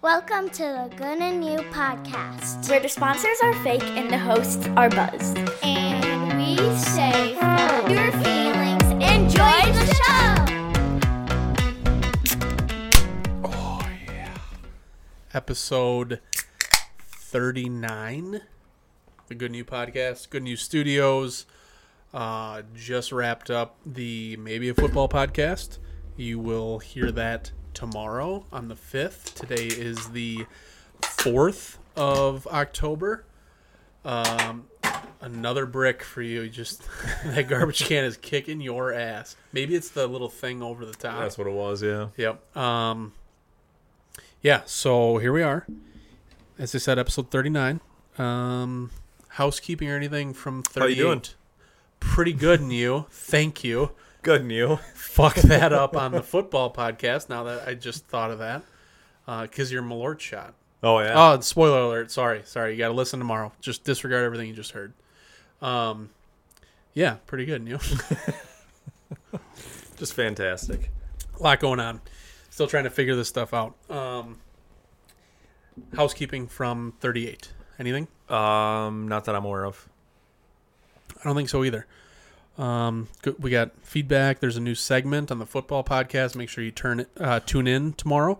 Welcome to the Good and New podcast. where the sponsors are fake and the hosts are buzzed. And we say, follow your feelings, enjoy the show. Oh yeah, episode 39 the good new podcast good news studios uh, just wrapped up the maybe a football podcast you will hear that tomorrow on the 5th today is the 4th of october um, another brick for you just that garbage can is kicking your ass maybe it's the little thing over the top That's what it was, yeah. Yep. Um, yeah, so here we are. As I said, episode 39. Um, housekeeping or anything from 38. How you doing? Pretty good, and you. Thank you. Good new. Fuck that up on the football podcast now that I just thought of that. Because your Malort shot. Oh yeah. Oh, spoiler alert. Sorry. Sorry. You got to listen tomorrow. Just disregard everything you just heard. Um, yeah, pretty good, and you. Just fantastic. a lot going on. Still trying to figure this stuff out. Um, housekeeping from 38. Anything? Um, not that I'm aware of. I don't think so either. Um, we got feedback. There's a new segment on the football podcast. Make sure you turn it, uh, tune in tomorrow.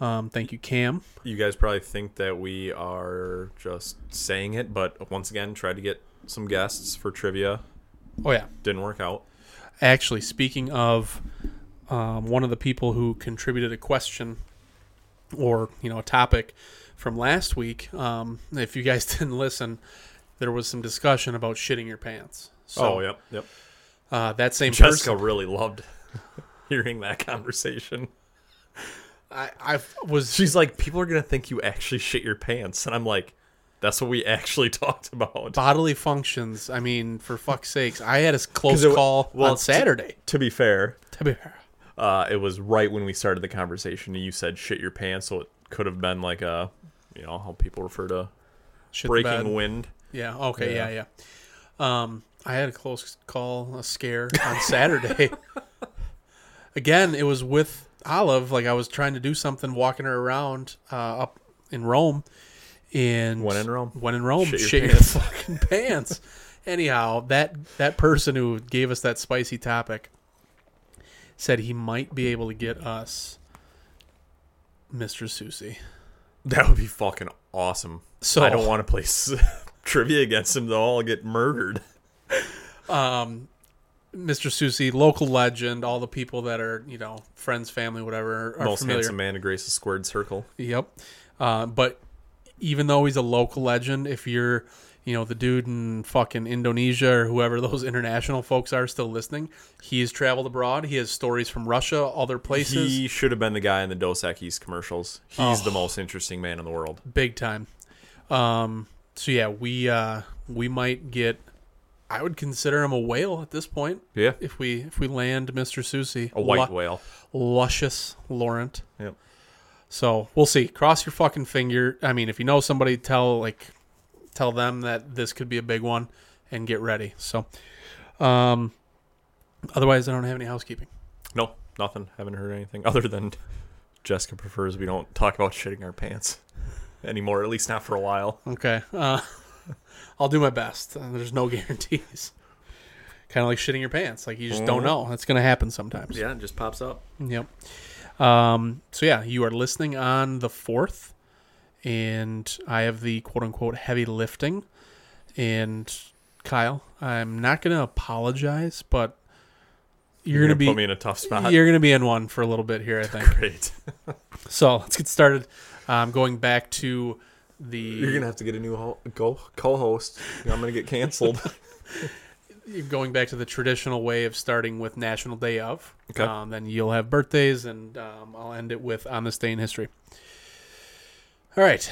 Um, thank you, Cam. You guys probably think that we are just saying it, but once again, tried to get some guests for trivia. Oh yeah, Didn't work out. actually, speaking of um, one of the people who contributed a question or you know a topic from last week, um, if you guys didn't listen, there was some discussion about shitting your pants. So, oh, yep, yep. uh, that same Jessica person. really loved hearing that conversation. I, I was She's like, people are gonna think you actually shit your pants, and I'm like, that's what we actually talked about. bodily functions. I mean, for fuck's sakes, I had a close it call well, on t- Saturday. To be fair, To be fair. uh, it was right when we started the conversation, and you said shit your pants, so it could have been like a, you know, how people refer to Shit breaking wind. Yeah. Okay. Yeah. Yeah. Yeah. Um, I had a close call, a scare on Saturday. Again, it was with Olive. Like I was trying to do something, walking her around uh, up in Rome, and When in Rome. when in Rome, Shit shit, your your, fucking pants. Anyhow, that that person who gave us that spicy topic said he might be able to get us Mr. Susie. That would be fucking awesome. So- I don't want to play trivia against him. They'll all get murdered. Mr. Susie, local legend, all the people that are, you know, friends, family, whatever, are Most familiar. handsome man to grace a squared circle. Yep. Uh, but even though he's a local legend, if you're, you know, the dude in fucking Indonesia or whoever those international folks are still listening, he has traveled abroad. He has stories from Russia, other places, He should have been the guy in the Dos Equis commercials. He's the most interesting man in the world. big time. Um, so yeah, we uh, we might get. I would consider him a whale at this point. Yeah. If we if we land Mr. Susie, A white Lu- whale. luscious Laurent. Yep. So we'll see. Cross your fucking finger. I mean, if you know somebody, tell like tell them that this could be a big one, and get ready. So, um, otherwise, I don't have any housekeeping. No, nothing. Haven't heard anything other than Jessica prefers we don't talk about shitting our pants anymore. At least not for a while. Okay. Uh, I'll do my best. There's no guarantees. Kind of like shitting your pants. Like you just don't know. That's gonna happen sometimes. Yeah, it just pops up. Yep. Um, so yeah, you are listening on the fourth, and I have the quote unquote heavy lifting. And Kyle, I'm not gonna apologize, but you're, gonna, be put me in a tough spot. you're gonna be in one for a little bit here, I think. Great. so let's get started. Um, going back to the You're gonna have to get a new ho- go co-host. I'm gonna get canceled. going back to the traditional way of starting with National Day of. Okay. Um, then you'll have birthdays, and um, I'll end it with on this day in history. All right,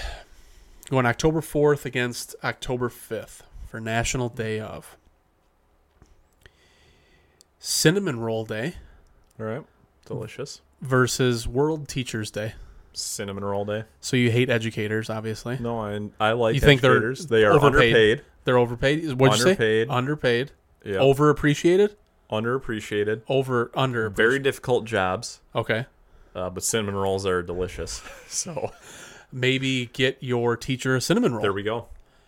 going October fourth against October fifth for National Day of. Cinnamon Roll Day All right. Delicious. versus World Teachers Day. Cinnamon roll day. So you hate educators, obviously. No, I I like You think they're educators. they are overpaid? underpaid. They're overpaid. What'd you say? Underpaid. Underpaid. Yeah. Overappreciated. underappreciated. Over under. Very difficult jobs. Okay. uh, but cinnamon rolls are delicious. So Maybe get your teacher a cinnamon roll. there we go.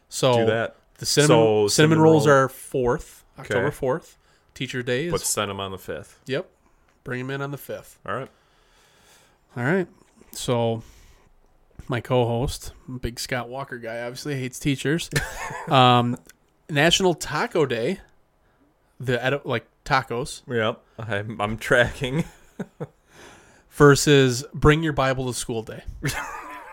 so Do that. The cinnamon So, cinnamon, cinnamon rolls roll- are fourth, October fourth. Teacher Day is But send them on the fifth. yep. Bring them in on the fifth. All right. All right. So my co-host, big Scott Walker guy, obviously hates teachers. um, National Taco Day. The edi- like tacos Yep. I'm, I'm tracking. versus Bring Your Bible to School Day.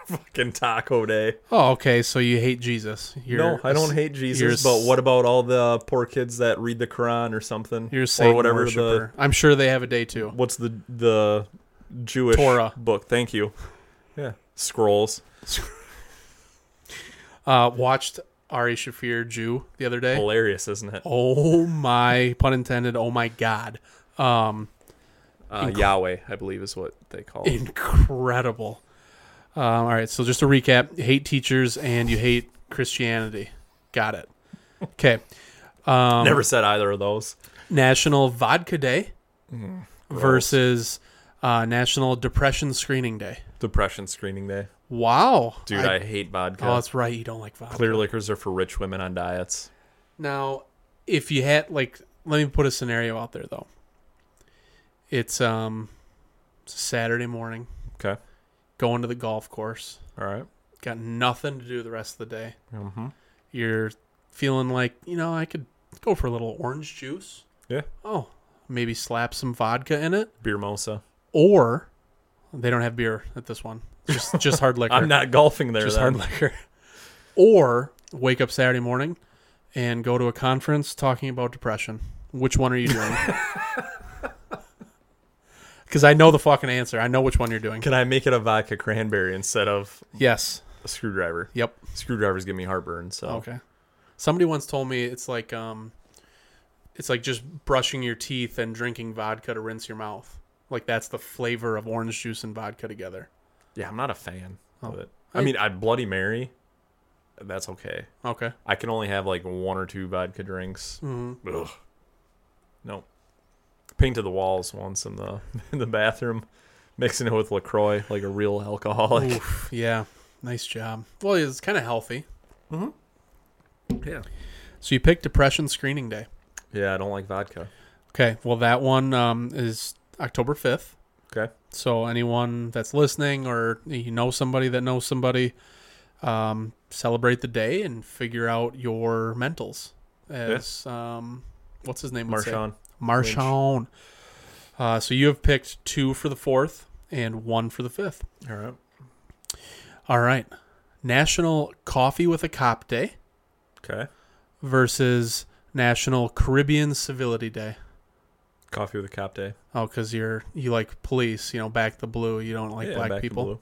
Fucking taco day. Oh, okay. So you hate Jesus? You're no, I don't hate Jesus, but what about all the poor kids that read the Quran or something? You're a Satan or whatever worshiper. I'm sure they have a day too. what's the the Jewish Torah. book? Thank you. Yeah, scrolls. Uh, watched Ari Shaffir Jew the other day. Hilarious, isn't it? Oh my, pun intended. Oh my God. Um, Uh, Yahweh, I believe, is what they call it. incredible. Um, all right, so just to recap: hate teachers and you hate Christianity. Got it. Okay. Um, Never said either of those. National Vodka Day Mm-hmm. versus uh, National Depression Screening Day. Depression screening day. Wow, Dude, I, hate vodka. oh, that's right. You don't like vodka. Clear liquors are for rich women on diets. Now, if you had like, let me put a scenario out there though. It's um, it's a Saturday morning, Okay. going to the golf course. All right. Got nothing to do the rest of the day. Mm-hmm. You're feeling like you know I could go for a little orange juice. Yeah. Oh, maybe slap some vodka in it, Beer mosa. Or they don't have beer at this one. Just just hard liquor. I'm not golfing there. just then. hard liquor. Or wake up Saturday morning and go to a conference talking about depression. Which one are you doing? Because I know the fucking answer. I know which one you're doing. Can I make it a vodka cranberry instead of Yes. a screwdriver? Yep. Screwdrivers give me heartburn. So Okay. Somebody once told me it's like um, it's like just brushing your teeth and drinking vodka to rinse your mouth. Like that's the flavor of orange juice and vodka together. yeah, I'm not a fan of Oh. it. I mean, I Bloody Mary. That's okay. Okay. I can only have like one or two vodka drinks. hmm Ugh. No. Painted the walls once in the in the bathroom, mixing it with Lacroix like a real alcoholic. Oof, yeah. Nice job. Well, it's kind of healthy. Yeah. So you picked depression screening day. Yeah, I don't like vodka. Okay. Well, that one um, is October 5th. Okay. So anyone that's listening or you know somebody that knows somebody, um, celebrate the day and figure out your mentals. As um, what's his name? Marshawn. Marshawn. Uh, so you have picked two for the fourth and one for the fifth. All right. All right. National Coffee with a Cop Day Okay. versus National Caribbean Civility Day. Coffee with a cop day. Oh, because you're you like police, you know, back the blue. You don't like Yeah, black back to people blue.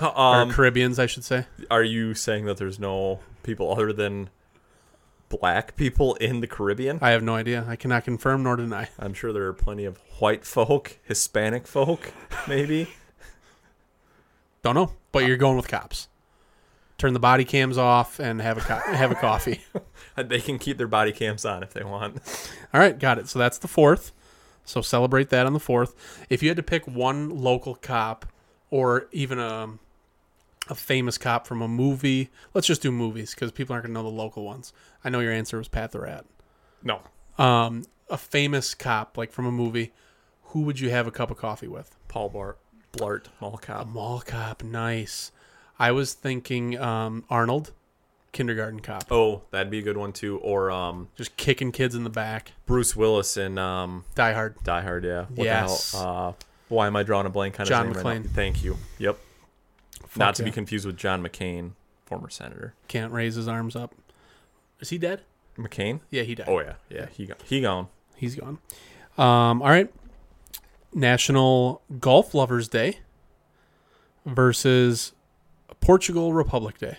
or um, Caribbeans, I should say. are you saying that there's no people other than black people in the Caribbean? I have no idea. I cannot confirm nor deny. I'm sure there are plenty of white folk, Hispanic folk, maybe. Don't know, but you're going with cops. Turn the body cams off and have a co- have a coffee. they can keep their body cams on if they want. All right, got it. So that's the fourth. So celebrate that on the fourth. If you had to pick one local cop or even a a famous cop from a movie, let's just do movies because people aren't gonna know the local ones. I know your answer was Pat the Rat. No. Um, a famous cop like from a movie. Who would you have a cup of coffee with? Paul Blart, Blart, Mall Cop. mall cop, nice. I was thinking um, Arnold, kindergarten cop, Oh, that'd be a good one too. Or um, just kicking kids in the back. Bruce Willis in um, Die Hard. Die Hard. Yeah. What Yes. The hell? Uh, why am I drawing a blank his John name right now? McClane. Thank you. Yep. Not to be yeah. confused with John McCain, former senator. Can't raise his arms up. Is he dead? McCain? Yeah, he died. Oh yeah, yeah. He go- he gone. He's gone. Um, all right. National Golf Lovers Day versus Portugal Republic Day.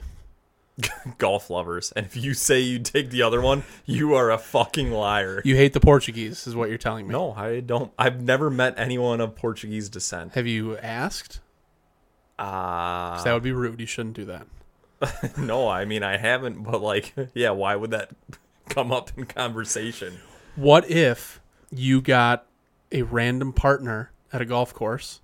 Golf lovers, and if you say you take the other one, you are a fucking liar. You hate the Portuguese, is what you're telling me. no, I don't. I've never met anyone of Portuguese descent. Have you asked? Ah, 'Cause that would be rude. You shouldn't do that. no. I mean, I haven't. But like, yeah. Why would that come up in conversation? What if you got a random partner at a golf course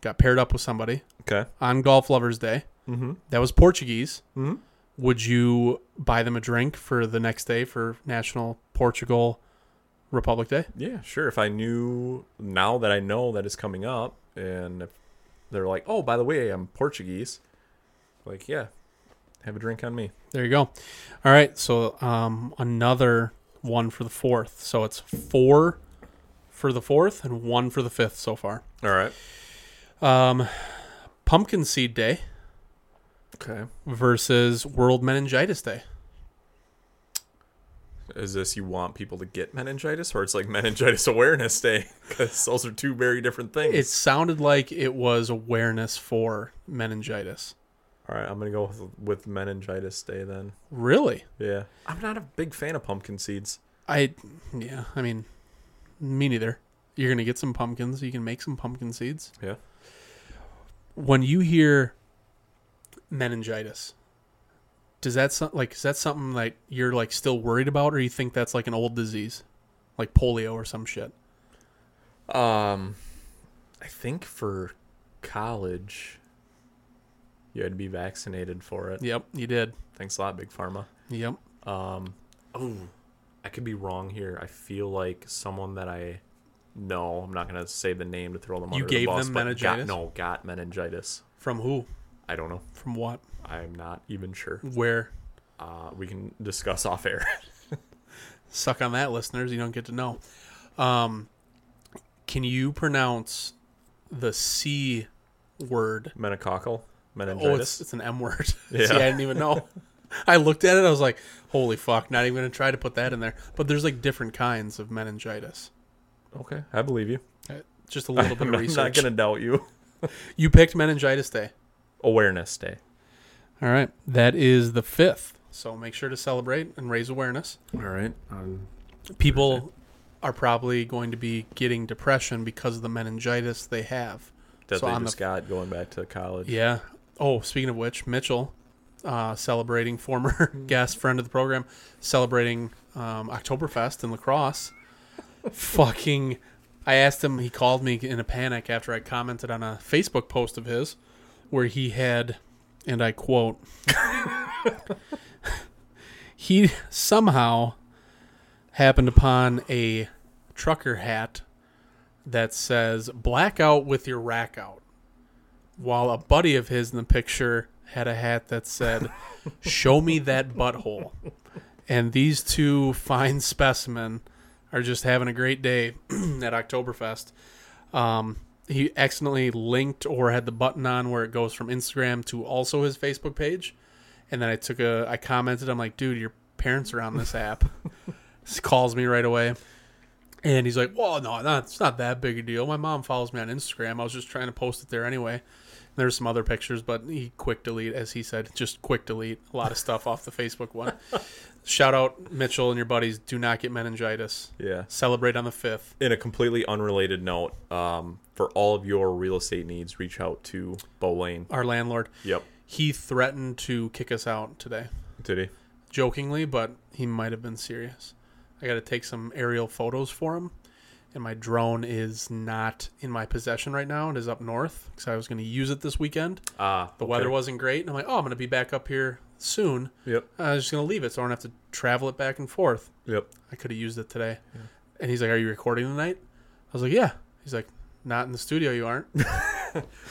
got paired up with somebody Okay. on Golf Lovers Day. Mm-hmm. That was Portuguese. Mm-hmm. Would you buy them a drink for the next day for National Portugal Republic Day? Yeah, sure. If I knew now that I know that it's coming up, and if they're like, "Oh, by the way, I'm Portuguese," like, yeah, have a drink on me. There you go. All right, so um, another one for the fourth. So it's four for the fourth and one for the fifth so far. All right. Um, Pumpkin Seed Day Okay. versus World Meningitis Day. Is this you want people to get meningitis, or it's like meningitis awareness day? Because those are two very different things. It sounded like it was awareness for meningitis. All right, I'm gonna go with, with meningitis day then. Really? Yeah, I'm not a big fan of pumpkin seeds. I, yeah, I mean, me neither. You're going to get some pumpkins. You can make some pumpkin seeds. Yeah. When you hear meningitis, does that so- like is that something that you're like still worried about, or you think that's like an old disease, like polio or some shit? Um, I think for college, you had to be vaccinated for it. Yep, you did. Thanks a lot, Big Pharma. Yep. Um, oh, I could be wrong here. I feel like someone that I know. I'm not gonna say the name to throw them You under gave the bus. them meningitis? Got, no, got meningitis. From who? I don't know. From what? I'm not even sure. Where? Uh, we can discuss off air. Suck on that, listeners. You don't get to know. Um, can you pronounce the C word Meningococcal Oh, it's, meningitis. it's an M word. Yeah. See, I didn't even know. I looked at it. I was like, "Holy fuck!" Not even gonna try to put that in there. But there's like different kinds of meningitis. okay, I believe you. Uh, Just a little bit I'm of research. I'm not gonna doubt you. You picked meningitis day. Awareness day. All right, that is the fifth. So make sure to celebrate and raise awareness. All right. Um, People are probably going to be getting depression because of the meningitis they have. that So they on the just got going back to college. Yeah. Oh, speaking of which, Mitchell, uh, celebrating former guest friend of the program, celebrating um, Oktoberfest in La Crosse. Fucking, I asked him. He called me in a panic after I commented on a Facebook post of his, where he had, and I quote, he somehow happened upon a trucker hat that says "blackout with your rack out." while a buddy of his in the picture had a hat that said "Show me that butthole." And these two fine specimen are just having a great day at Oktoberfest. Um, he accidentally linked or had the button on where it goes from Instagram to also his Facebook page. And then I took a, I commented, I'm like, dude, your parents are on this app. he calls me right away. And he's like, well, no, no, it's not that big a deal. My mom follows me on Instagram. I was just trying to post it there anyway. There's some other pictures, but he quick delete, as he said, just quick delete a lot of stuff off the Facebook one. Shout out Mitchell and your buddies. Do not get meningitis. Yeah. Celebrate on the fifth. In a completely unrelated note, um, for all of your real estate needs, reach out to Beau Lane. Our landlord, Yep. he threatened to kick us out today, Did he? jokingly, but he might have been serious. I got to take some aerial photos for him, and my drone is not in my possession right now. It is up north because I was going to use it this weekend. Ah, The weather wasn't great, and I'm like, oh, I'm going to be back up here soon. Yep. I was just going to leave it so I don't have to travel it back and forth. Yep. I could have used it today. And he's like, Are you recording tonight? I was like, Yeah. He's like, Not in the studio, you aren't.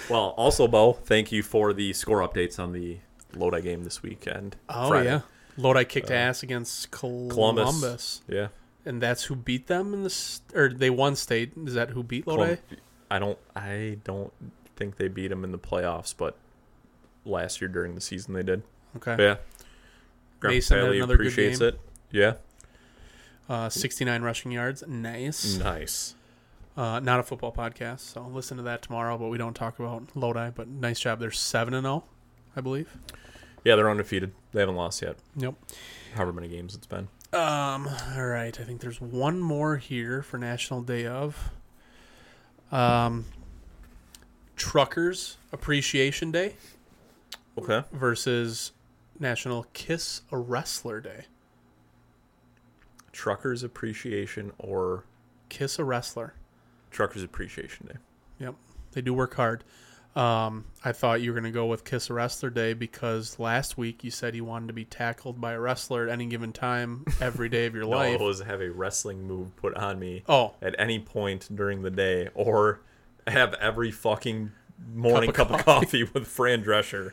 Well, also, Beau, thank you for the score updates on the Lodi game this weekend. Oh, Friday. yeah. Lodi kicked ass against Columbus. Columbus. Yeah. And that's who beat them in this, or they won state. Is that who beat Lodi? I don't. I don't think they beat them in the playoffs, but last year during the season they did. Okay. Yeah. Graham Mason Paley another good appreciates game. it. Yeah. Uh, 69 rushing yards. Nice. Nice. Uh, not a football podcast, so listen to that tomorrow, but we don't talk about Lodi. But nice job. They're 7 and 0, I believe. Yeah, they're undefeated. They haven't lost yet. Yep. However many games it's been. Um. All right. I think there's one more here for National Day of. Um. Truckers Appreciation Day Okay. versus National Kiss a Wrestler Day. Truckers Appreciation or Kiss a Wrestler. Truckers Appreciation Day. Yep. They do work hard. Um, I thought you were going to go with Kiss a Wrestler Day because last week you said you wanted to be tackled by a wrestler at any given time every day of your No, life. it was have a wrestling move put on me Oh. at any point during the day, or have every fucking morning Cup cup of of, coffee with Fran Drescher.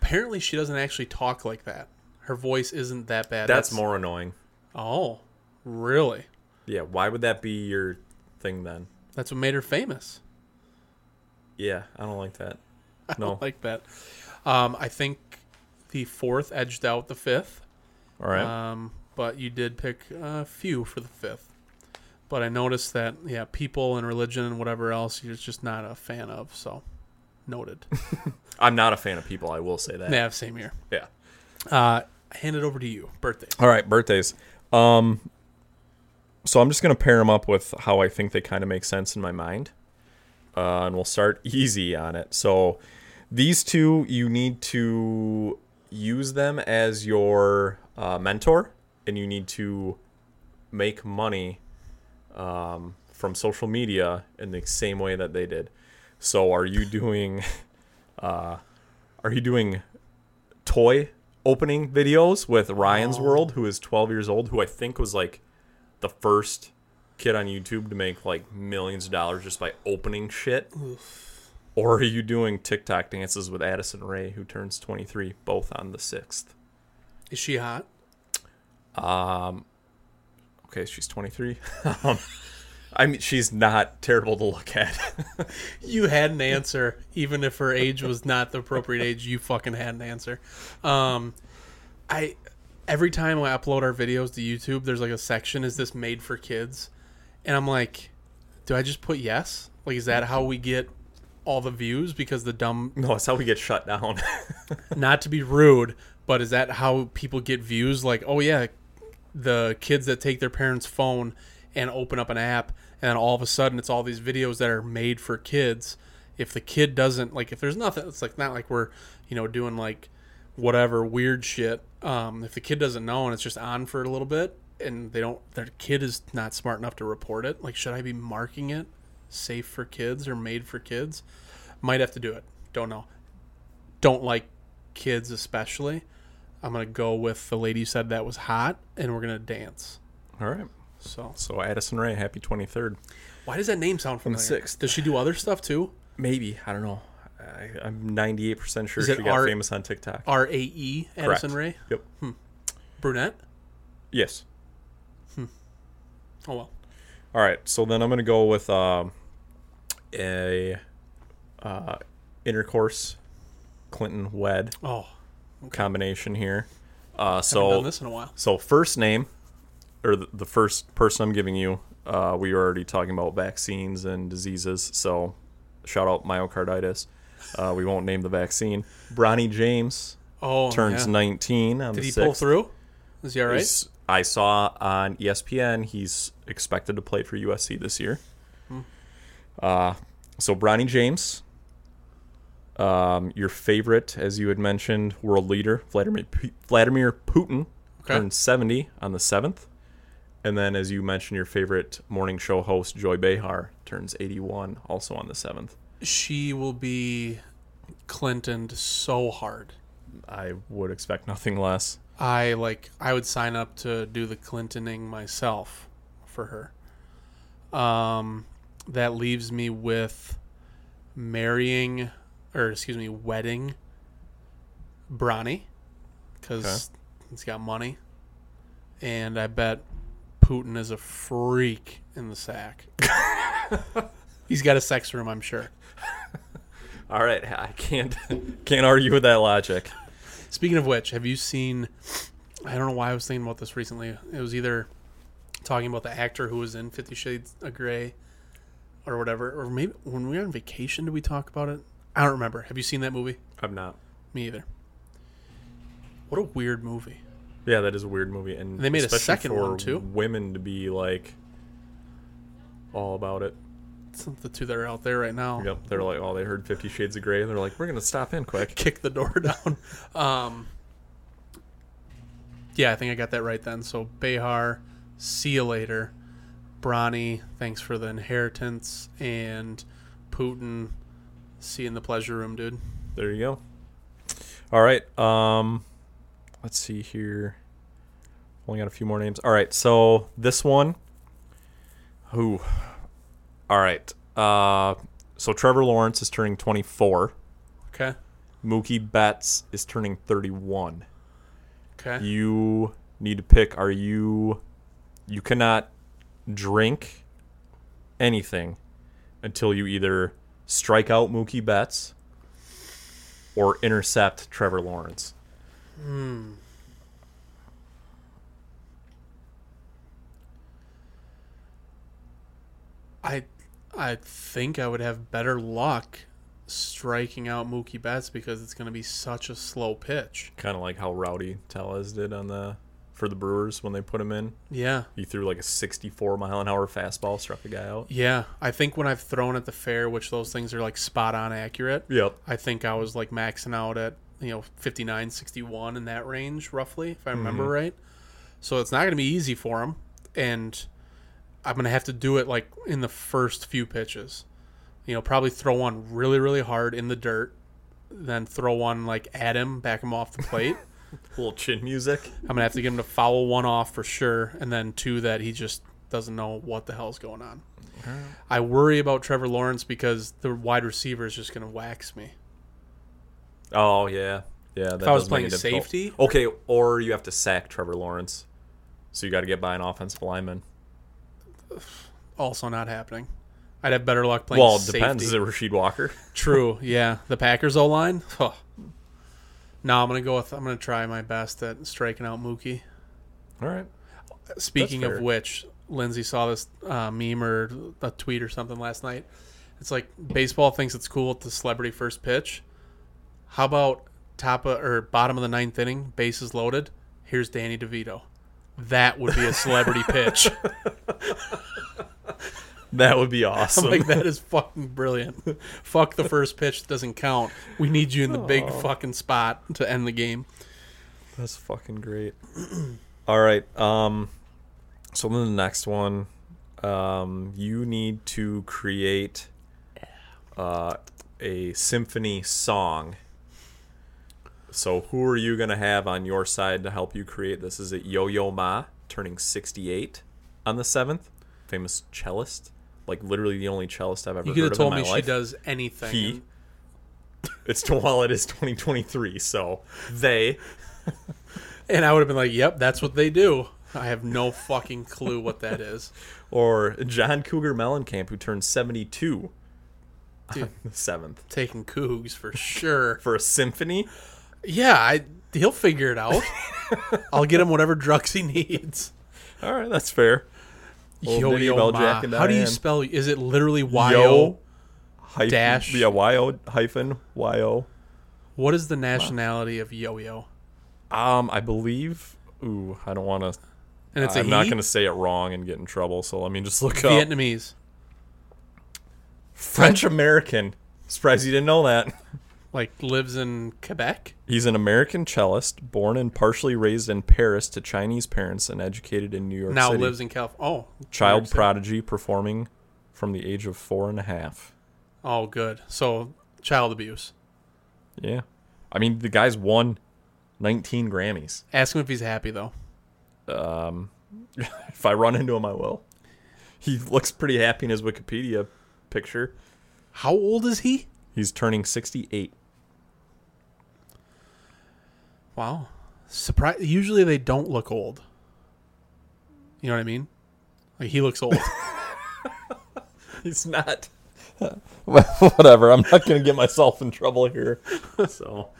Apparently, she doesn't actually talk like that. Her voice isn't that bad. That's more annoying. Oh, really? Yeah, why would that be your thing then? That's what made her famous. Yeah, I don't like that. I No. don't like that. Um, I think the fourth edged out the fifth. All right. Um, but you did pick a few for the fifth. But I noticed that, yeah, people and religion and whatever else you're just not a fan of. So, noted. I'm not a fan of people, I will say that. yeah, same here. Yeah. Uh, I hand it over to you. Birthdays. All right, birthdays. Um, so I'm just gonna pair them up with how I think they kind of make sense in my mind, uh, and we'll start easy on it. So these two, you need to use them as your uh, mentor, and you need to make money um, from social media in the same way that they did. So are you doing, uh, are you doing toy opening videos with Ryan's World, who is 12 years old, who I think was like the first kid on YouTube to make like millions of dollars just by opening shit? Or are you doing TikTok dances with Addison Rae, who turns 23, both on the 6th? Is she hot? Um, okay, she's 23. um, I mean, she's not terrible to look at. You had an answer, even if her age was not the appropriate age. You fucking had an answer. Um, I every time I upload our videos to YouTube, there's like a section: "Is this made for kids?" And I'm like, do I just put yes? Like, is that how we get all the views? Because the dumb, no, that's how we get shut down. not to be rude, but is that how people get views? Like, oh yeah, the kids that take their parents' phone and open up an app, and all of a sudden it's all these videos that are made for kids. If the kid doesn't like, if there's nothing, it's like not like we're, you know, doing like whatever weird shit. Um, if the kid doesn't know and it's just on for a little bit, and they don't, their kid is not smart enough to report it. Like, should I be marking it safe for kids or made for kids? Might have to do it. Don't know. Don't like kids especially. I'm gonna go with the lady who said that was hot, and we're gonna dance. All right. So So Addison Rae, happy 23rd. why does that name sound familiar? sixth. Does she do other stuff too? Maybe. I don't know. I, I'm 98% sure she got R- famous on TikTok. R A E Addison Rae Yep. hmm. brunette. Yes. Oh well. All right. So then I'm going to go with um, a uh, intercourse Clinton wed Oh, combination here. Uh, haven't so done this in a while. So first name, or the, the first person I'm giving you, uh, we were already talking about vaccines and diseases. So shout out myocarditis. Uh, we won't name the vaccine. Bronny James Oh, turns yeah. 19 on Did the he 6th. pull through? Is he all right? He's- I saw on ESPN he's expected to play for USC this year. Hmm. Uh, so Bronny James, um, your favorite, as you had mentioned, world leader Vladimir P- Vladimir Putin Okay. turns 70 on the 7th. And then, as you mentioned, your favorite morning show host Joy Behar turns 81, also on the 7th. She will be Clintoned so hard. I would expect nothing less. I like I would sign up to do the Clintoning myself for her. Um that leaves me with marrying or excuse me, wedding Bronny cuz he's got money. And I bet Putin is a freak in the sack. he's got a sex room, I'm sure. All right, I can't can't argue with that logic. Speaking of which, have you seen? I don't know why I was thinking about this recently. It was either talking about the actor who was in Fifty Shades of Grey, or whatever, or maybe when we were on vacation, did we talk about it? I don't remember. Have you seen that movie? I'm not. Me either. What a weird movie. Yeah, that is a weird movie, and They made a second one, too. Women to be like all about it. The two that are out there right now. Yep, they're like, oh, they heard Fifty Shades of Grey, and they're like, we're gonna stop in quick. Kick the door down. Um, yeah, I think I got that right then. So Behar, see you later. Bronny, thanks for the inheritance, and Putin see in the pleasure room, dude. There you go. All right. Um, let's see here. Only got a few more names. All right. So this one. Who? All right. Uh, so Trevor Lawrence is turning 24. Okay. Mookie Betts is turning 31. Okay. You need to pick. Are you? You cannot drink anything until you either strike out Mookie Betts or intercept Trevor Lawrence. Hmm. I I think I would have better luck striking out Mookie Betts because it's going to be such a slow pitch. Kind of like how Rowdy Tellez did on the for the Brewers when they put him in. Yeah. He threw like a 64 mile an hour fastball, struck a guy out. Yeah. I think when I've thrown at the fair, which those things are like spot on accurate, Yep. I think I was like maxing out at, you know, 59, 61 in that range, roughly, if I remember mm-hmm. right. So it's not going to be easy for him. And I'm going to have to do it like in the first few pitches. You know, probably throw one really, really hard in the dirt, then throw one like at him, back him off the plate. little chin music. I'm going to have to get him to foul one off for sure. And then two that he just doesn't know what the hell's going on. I worry about Trevor Lawrence because the wide receiver is just going to wax me. Oh yeah, yeah. That I was playing safety- okay, or you have to sack Trevor Lawrence, so you got to get by an offensive lineman. Also not happening. I'd have better luck playing well, it safety. depends. Is it Rasheed Walker? True. Yeah, the Packers O line. Huh. No, I'm gonna go with. I'm gonna try my best at striking out Mookie. All right. Speaking of which, Lindsay saw this uh, meme or a tweet or something last night. It's like baseball thinks it's cool at the celebrity first pitch. How about top of, or bottom of the ninth inning, bases loaded? Here's Danny DeVito. That would be a celebrity pitch. That would be I'm awesome. like, that is fucking brilliant. Fuck the first pitch doesn't count. We need you in the big fucking spot to end the game. That's fucking great. All right. Um so then the next one um you need to create uh a symphony song. So who are you going to have on your side to help you create this? Is it Yo-Yo Ma turning 68 on the 7th? Famous cellist, like literally the only cellist I've ever You heard could have of told me my she life. does anything. He. It's to while it is 2023, so they And I would have been like, yep, that's what they do. I have no fucking clue what that is. or John Cougar Mellencamp, who turned 72 Dude. on the 7th. Taking Cougs for sure. For a symphony? Yeah, I he'll figure it out. I'll get him whatever drugs he needs. All right, that's fair. Old Yo yo ma. How do you spell? Is it literally Y Yo O? hyphen, dash- Yeah, Y-O hyphen Y-O. What is the nationality of Yo Yo? Um, I believe. Ooh, I don't want to. And it's a I'm not going to say it wrong and get in trouble. So let me just look up Vietnamese. French American. Surprised you didn't know that. Like lives in Quebec. He's an American cellist, born and partially raised in Paris to Chinese parents and educated in New York now City. lives in California. Oh, Child York City. prodigy performing from the age of four and a half. Oh, good. So child abuse. Yeah. I mean, the guy's won 19 Grammys. Ask him if he's happy though. Um, if I run into him, I will. He looks pretty happy in his Wikipedia picture. How old is he? He's turning 68. Wow. Surprise. Usually they don't look old. You know what I mean? Like he looks old. He's not. Whatever. I'm not going to get myself in trouble here. So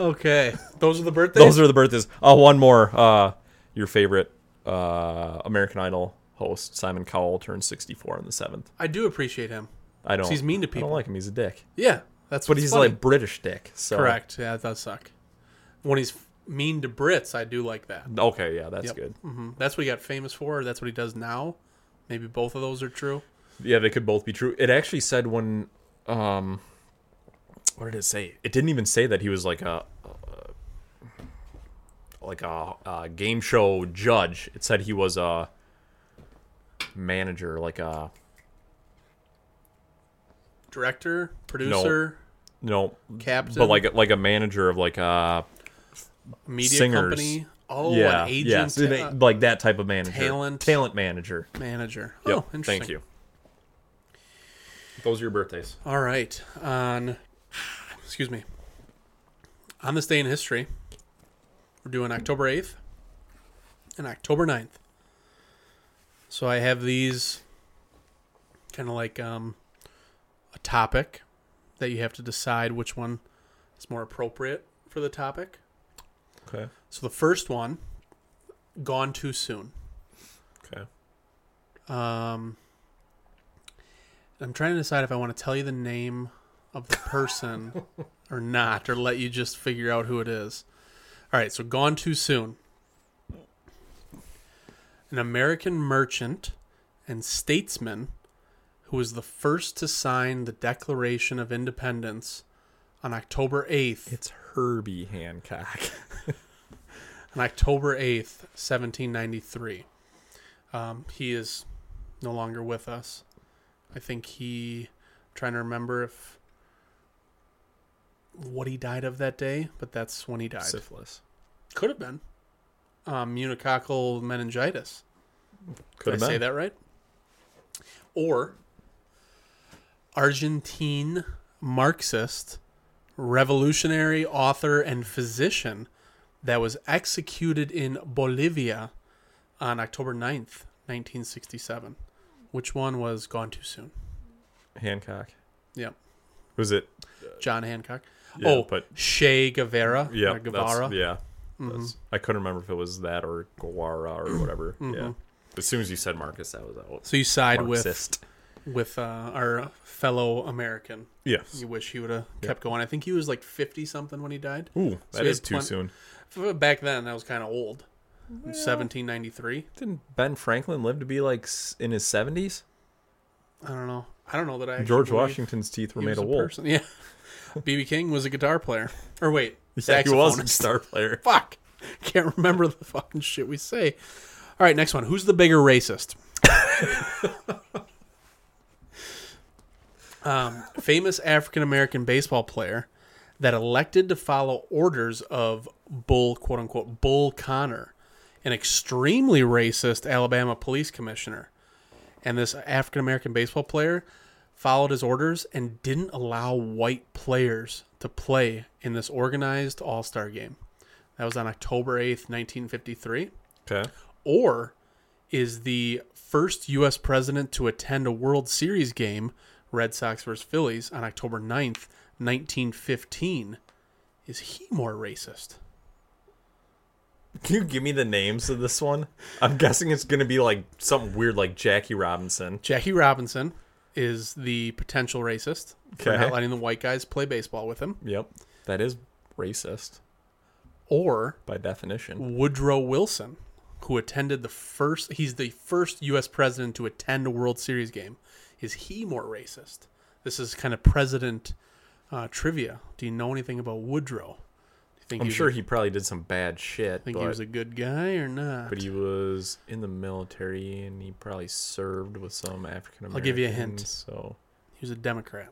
okay. Those are the birthdays. those are the birthdays. Oh, one more. Uh, your favorite uh, American Idol host Simon Cowell turned 64 on the seventh. I do appreciate him. I don't. He's mean to people. I don't like him. He's a dick. Yeah, that's. But what's he's funny. like British dick. So correct. Yeah, that does suck. When he's mean to Brits, I do like that. Okay, yeah, that's Yep. good. hmm That's what he got famous for. That's what he does now. Maybe both of those are true. Yeah, they could both be true. It actually said when, um, what did it say? It didn't even say that he was like a, uh, like a, a game show judge. It said he was a manager, like a director, producer, No, captain, but like like a manager of like a media singers. company. Oh, yeah, an agent, yes, uh, like that type of manager, talent. talent manager. manager. Yep. Oh, interesting. Thank you. Those are your birthdays. All right. On, excuse me. On this day in history, we're doing October 8th and October 9th. So I have these kind of like um, a topic that you have to decide which one is more appropriate for the topic. Okay. So the first one, Gone Too Soon. Okay. Um, I'm trying to decide if I want to tell you the name of the person or not, or let you just figure out who it is. All right, so Gone Too Soon. An American merchant and statesman who was the first to sign the Declaration of Independence on October 8th, It's Herbie Hancock. on October 8th, 1793. Um, he is no longer with us. I think he trying to remember if what he died of that day, but that's when he died. Syphilis. Could have been um, meningococcal meningitis. Could Did have I say that right? Or Argentine Marxist, revolutionary author and physician that was executed in Bolivia on October 9th, 1967. Which one was gone too soon? Hancock. Yep. Was it? Uh, John Hancock. Yeah, oh, but Che Guevara. yeah, uh, or Guevara. yeah. Mm-hmm. that's- I couldn't remember if it was that or Guevara or whatever. Mm-hmm. Yeah. As soon as you said Marcus, that was out. So you side Marxist. with with uh, our fellow American. Yes. You wish he would have kept going. I think he was like 50 something when he died. Ooh, So that is too plen- soon. F- Back then, that was kind of old. 1793. Didn't Ben Franklin live to be like in his seventies? I don't know. I don't know that I. George Washington's teeth were made of a wool. person. Yeah. BB King was a guitar player. Or wait, Yeah, he was a saxophonist. star player. Fuck. Can't remember the fucking shit we say. All right, next one. Who's the bigger racist? um, famous African American baseball player that elected to follow orders of Bull, quote unquote, Bull Connor, an extremely racist Alabama police commissioner. And this African American baseball player followed his orders and didn't allow white players to play in this organized All Star game. That was on October 8th, 1953. Okay. Or is the first U.S. president to attend a World Series game, Red Sox versus Phillies, on October 9th, 1915. Is he more racist? Can you give me the names of this one? I'm guessing it's gonna be like something weird, like Jackie Robinson. Jackie Robinson is the potential racist for Okay. not letting the white guys play baseball with him. Yep, that is racist Or by definition. Woodrow Wilson, who attended the first, he's the first U.S. president to attend a World Series game. Is he more racist? This is kind of president uh, trivia. Do you know anything about Woodrow? Think I'm he sure a, he probably did some bad shit, think but, he was a good guy or not? but he was in the military and he probably served with some African Americans. I'll give you a hint. So, He was a Democrat.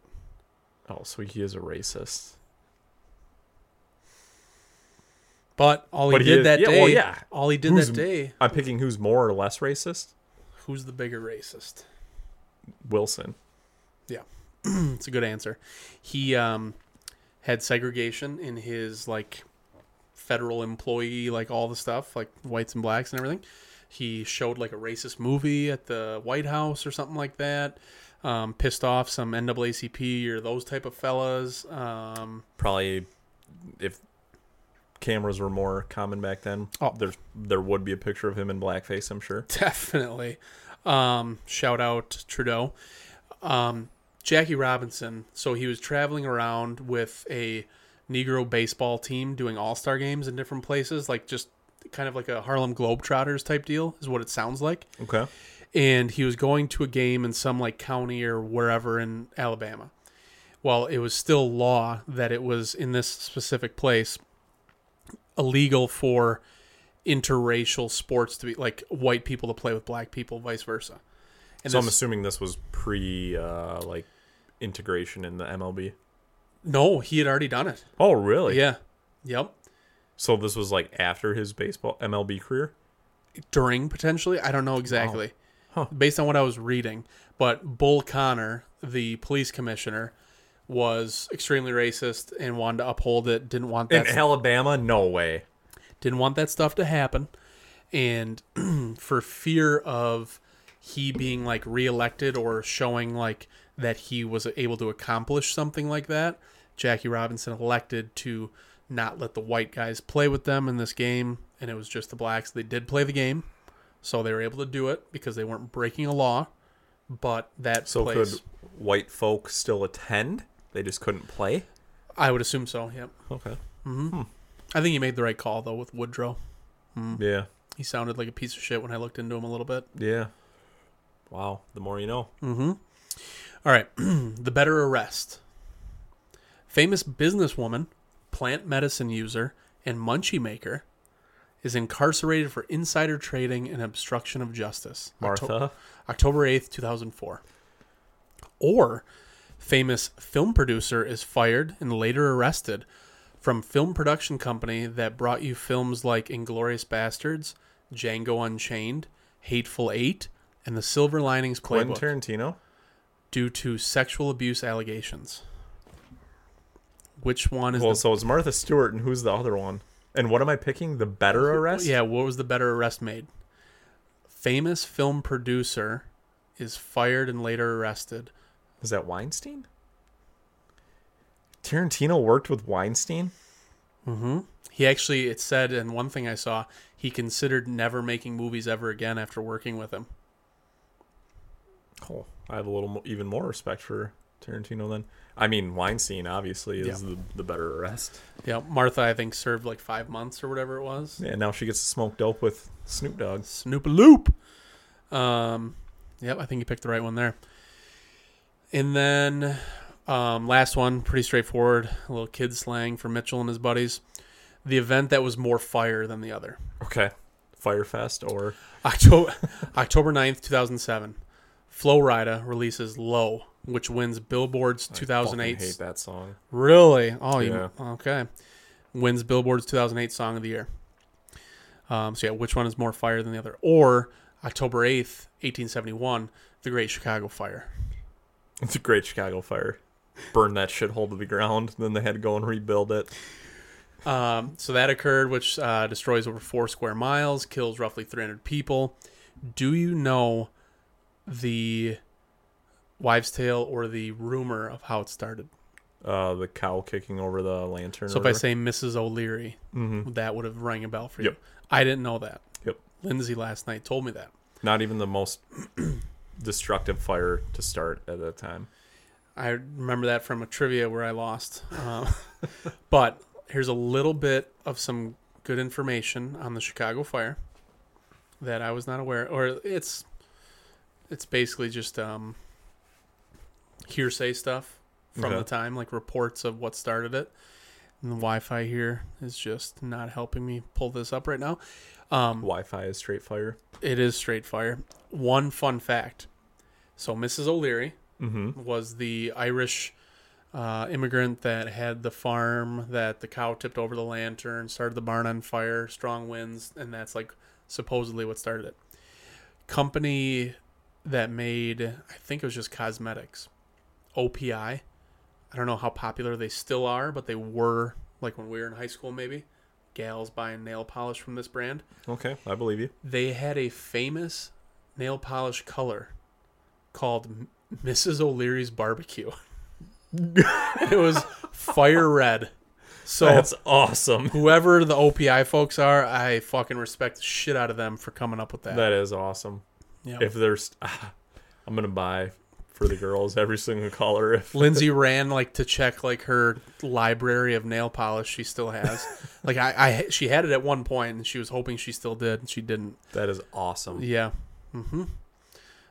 oh, so he is a racist. But all he But he did is- that yeah, day, well, yeah. all he did Who's- that day, I'm picking who's more or less racist. who's the bigger racist? Wilson. Yeah, it's a good answer. He um, had segregation in his like federal employee, like all the stuff, like whites and blacks and everything. He showed like a racist movie at the White House or something like that. Um, pissed off some NAACP or those type of fellas. Um, Probably, if cameras were more common back then, Oh. there's there would be a picture of him in blackface. I'm sure. definitely. Um, shout out Trudeau. Um, Jackie Robinson. So he was traveling around with a Negro baseball team doing all star games in different places, like just kind of like a Harlem Globetrotters type deal, is what it sounds like. Okay. And he was going to a game in some like county or wherever in Alabama. Well, it was still law that it was in this specific place illegal for interracial sports to be like white people to play with black people, vice versa. And so I'm assuming this was pre uh, like integration in the MLB? No, he had already done it. Oh, really? Yeah. Yep. So this was like after his baseball MLB career. During potentially, I don't know exactly. Huh. Based on what I was reading, but Bull Connor, the police commissioner, was extremely racist and wanted to uphold it. Didn't want that In that. Alabama, no way. didn't want that stuff to happen, and for fear of he being like reelected or showing like that he was able to accomplish something like that, Jackie Robinson elected to not let the white guys play with them in this game, and it was just the blacks. They did play the game, so they were able to do it because they weren't breaking a law. But that So place, could white folk still attend? They just couldn't play. I would assume so. Yep. Okay. Mm-hmm. Hmm. I think he made the right call though with Woodrow. Mm. Yeah. He sounded like a piece of shit when I looked into him a little bit. Yeah. Wow. The more you know. Hmm. All right, the better arrest. Famous businesswoman, plant medicine user, and munchie maker is incarcerated for insider trading and obstruction of justice. Martha. October 8th, 2004. Or famous film producer is fired and later arrested from film production company that brought you films like Inglourious Basterds, Django Unchained, Hateful Eight, and The Silver Linings Playbook. Quentin Tarantino. due to sexual abuse allegations. Which one is Well, the so it's Martha Stewart, and who's the other one? And what am I picking? The better arrest? Yeah, what was the better arrest made? Famous film producer is fired and later arrested. Is that Weinstein? Tarantino worked with Weinstein. Mhm. He actually, it said, and one thing I saw, he considered never making movies ever again after working with him. Oh, I have a little mo- even more respect for Tarantino then. I mean, Weinstein obviously is Yeah. the, the better arrest. Yeah, Martha, I think, served like five months or whatever it was. Yeah, now she gets to smoke dope with Snoop Dogg. Snoop Loop. Um, yep, I think you picked the right one there. And then um, last one, pretty straightforward. A little kid slang for Mitchell and his buddies. The event that was more fire than the other. Okay. Firefest or October October 9th, 2007. Flo Rida releases Low, which wins Billboard's fucking 2008. hate that song. Really? Oh, you Yeah. okay. Wins Billboard's 2008 Song of the Year. Um, so yeah, which one is more fire than the other? Or October 8th, 1871, the Great Chicago Fire. It's a great Chicago fire. Burn that shithole to the ground. Then they had to go and rebuild it. Um, so that occurred, which uh, destroys over four square miles, kills roughly 300 people. Do you know the wives' tale or the rumor of how it started? Uh, the cow kicking over the lantern. So if I say Mrs. O'Leary, that would have rang a bell for you. Yep. I didn't know that. Yep. Lindsay last night told me that. Not even the most destructive fire to start at that time. I remember that from a trivia where I lost. Uh, but here's a little bit of some good information on the Chicago fire that I was not aware, or it's it's basically just um, hearsay stuff from Okay. the time, like reports of what started it. And the Wi-Fi here is just not helping me pull this up right now. Um, Wi-Fi is straight fire. it is straight fire. One fun fact: so Mrs. O'Leary Mm-hmm. was the Irish uh, immigrant that had the farm that the cow tipped over the lantern, started the barn on fire, strong winds, and that's like supposedly what started it. Company that made, I think it was just cosmetics, OPI. I don't know how popular they still are, but they were like when we were in high school, maybe. Gals buying nail polish from this brand. Okay, I believe you. They had a famous nail polish color called M- Mrs. O'Leary's Barbecue. it was fire red. So That's awesome. whoever the OPI folks are, I fucking respect the shit out of them for coming up with that. That is awesome. Yeah. If there's, I'm gonna buy for the girls every single color. If Lindsay ran like to check like her library of nail polish she still has. like I, I she had it at one point and she was hoping she still did and she didn't. that is awesome. Yeah. Mm-hmm.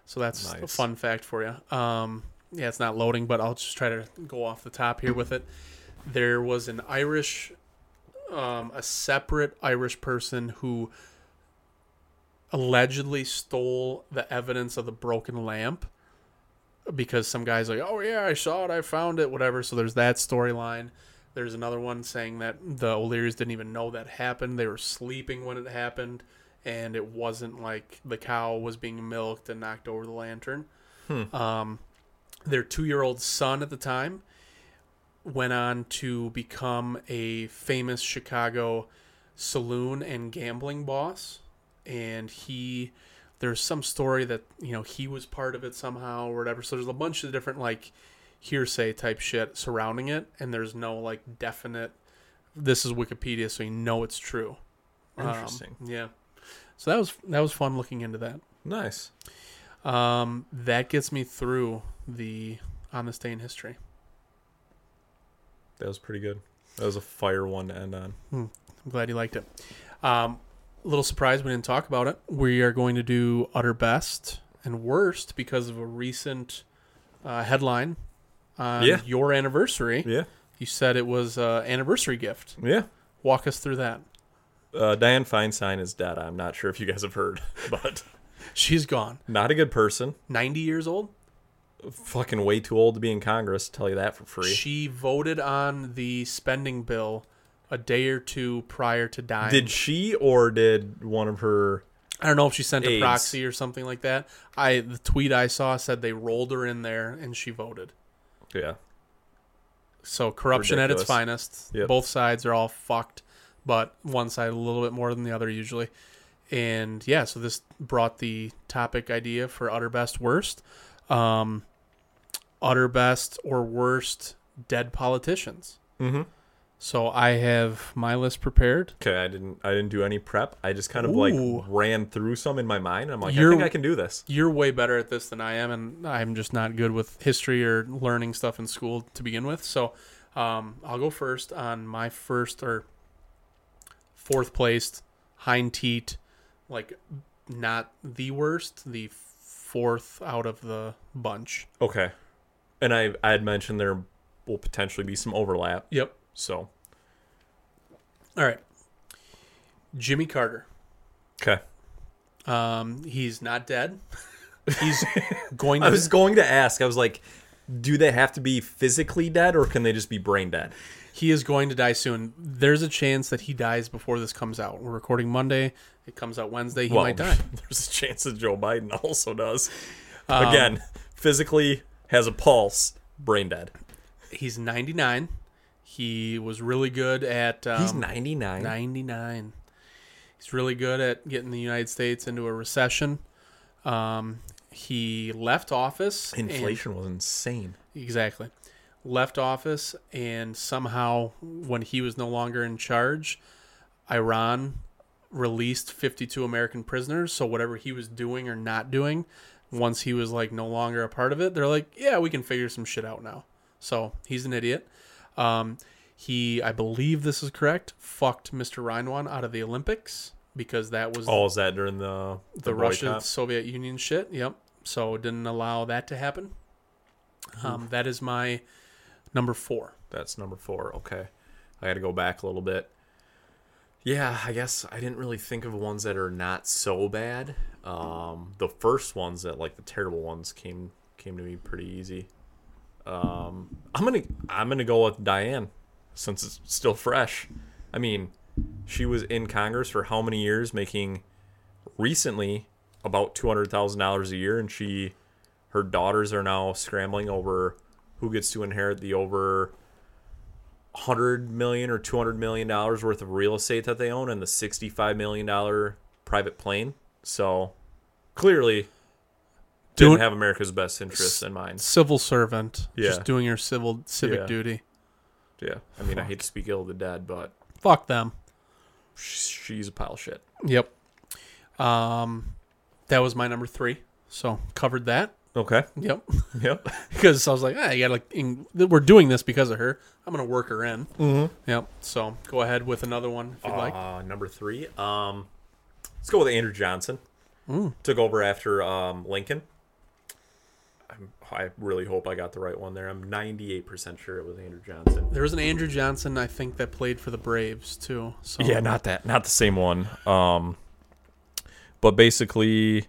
So that's a fun fact for you. Um, yeah, it's not loading, but I'll just try to go off the top here with it. There was an Irish, um, a separate Irish person who allegedly stole the evidence of the broken lamp because some guy's like, "Oh yeah, I saw it, I found it, whatever." So there's that storyline. There's another one saying that the O'Learys didn't even know that happened. They were sleeping when it happened, and it wasn't like the cow was being milked and knocked over the lantern. Um, their two-year-old son at the time went on to become a famous Chicago saloon and gambling boss, and he there's some story that you know he was part of it somehow or whatever. So there's a bunch of different like hearsay type shit surrounding it, and there's no like definite. This is Wikipedia, so you know it's true. Um, Interesting. yeah. So that was that was fun looking into that. Nice. Um, that gets me through the on this day in history. That was pretty good. That was a fire one to end on. I'm glad you liked it. Um, a little surprised we didn't talk about it. We are going to do utter best and worst because of a recent uh, headline on Yeah. your anniversary. Yeah. You said it was an anniversary gift. Yeah. Walk us through that. Uh, Diane Feinstein is dead. I'm not sure if you guys have heard, but She's gone. not a good person. 90 years old. Fucking way too old to be in Congress. Tell you that for free. She voted on the spending bill a day or two prior to dying. Did she or did one of her? I don't know if she sent a proxy or something like that. I the tweet I saw said they rolled her in there and she voted. Yeah. So corruption at its finest. Yep. Both sides are all fucked, but one side a little bit more than the other usually. And yeah, so this brought the topic idea for utter best worst. Um, utter best or worst dead politicians. Mhm. So I have my list prepared. Okay. I didn't. I didn't do any prep. I just kind of like ran through some in my mind. I'm like, You're- I think I can do this. You're way better at this than I am, and I'm just not good with history or learning stuff in school to begin with. So um, I'll go first on my first or fourth placed hind teat, like not the worst, the fourth out of the bunch. Okay. And I I had mentioned there will potentially be some overlap. Yep. So All right. Jimmy Carter. okay. Um, he's not dead. He's going to. I was going to ask. I was like, do they have to be physically dead or can they just be brain dead? He is going to die soon. There's a chance that he dies before this comes out. We're recording Monday. It comes out Wednesday. He might die. There's a chance that Joe Biden also does. Um, Again, physically has a pulse, brain dead. He's 99. He was really good at. Um, He's 99. 99. He's really good at getting the United States into a recession. Um, he left office. and- Inflation was insane. Exactly. Left office, and somehow, when he was no longer in charge, Iran released 52 American prisoners. So, whatever he was doing or not doing, once he was like no longer a part of it, they're like, yeah, we can figure some shit out now. So, he's an idiot. Um, he, I believe this is correct, fucked Mr. Reinwan out of the Olympics because that was Oh, is that during the the, the Russia? Soviet Union shit. Yep. So didn't allow that to happen. Um, that is my number four. That's number four. Okay. I got to go back a little bit. Yeah, I guess I didn't really think of ones that are not so bad. Um, the first ones that like the terrible ones came came to me pretty easy. Um, I'm gonna I'm gonna go with Diane since it's still fresh. I mean, she was in Congress for how many years, making recently about two hundred thousand dollars a year, and she her daughters are now scrambling over who gets to inherit the over 100 million or 200 million dollars worth of real estate that they own and the 65 million dollar private plane so clearly didn't have america's best interests in mind Civil servant, Yeah. just doing your civil civic Yeah. duty. yeah i mean i hate to speak ill of the dead but Fuck them. she's a pile of shit Yep. Um, that was my number three. So covered that. okay Yep. yep because I was like, ah, you got like, in, we're doing this because of her. I'm gonna work her in. mm-hmm. Yep. So go ahead with another one if you'd like. uh, number three um let's go with andrew johnson took over after um lincoln I'm, i really hope i got the right one there i'm 98% sure it was andrew johnson There was an Andrew Johnson, I think, that played for the Braves too. So Yeah, not that, not the same one. Um, but basically,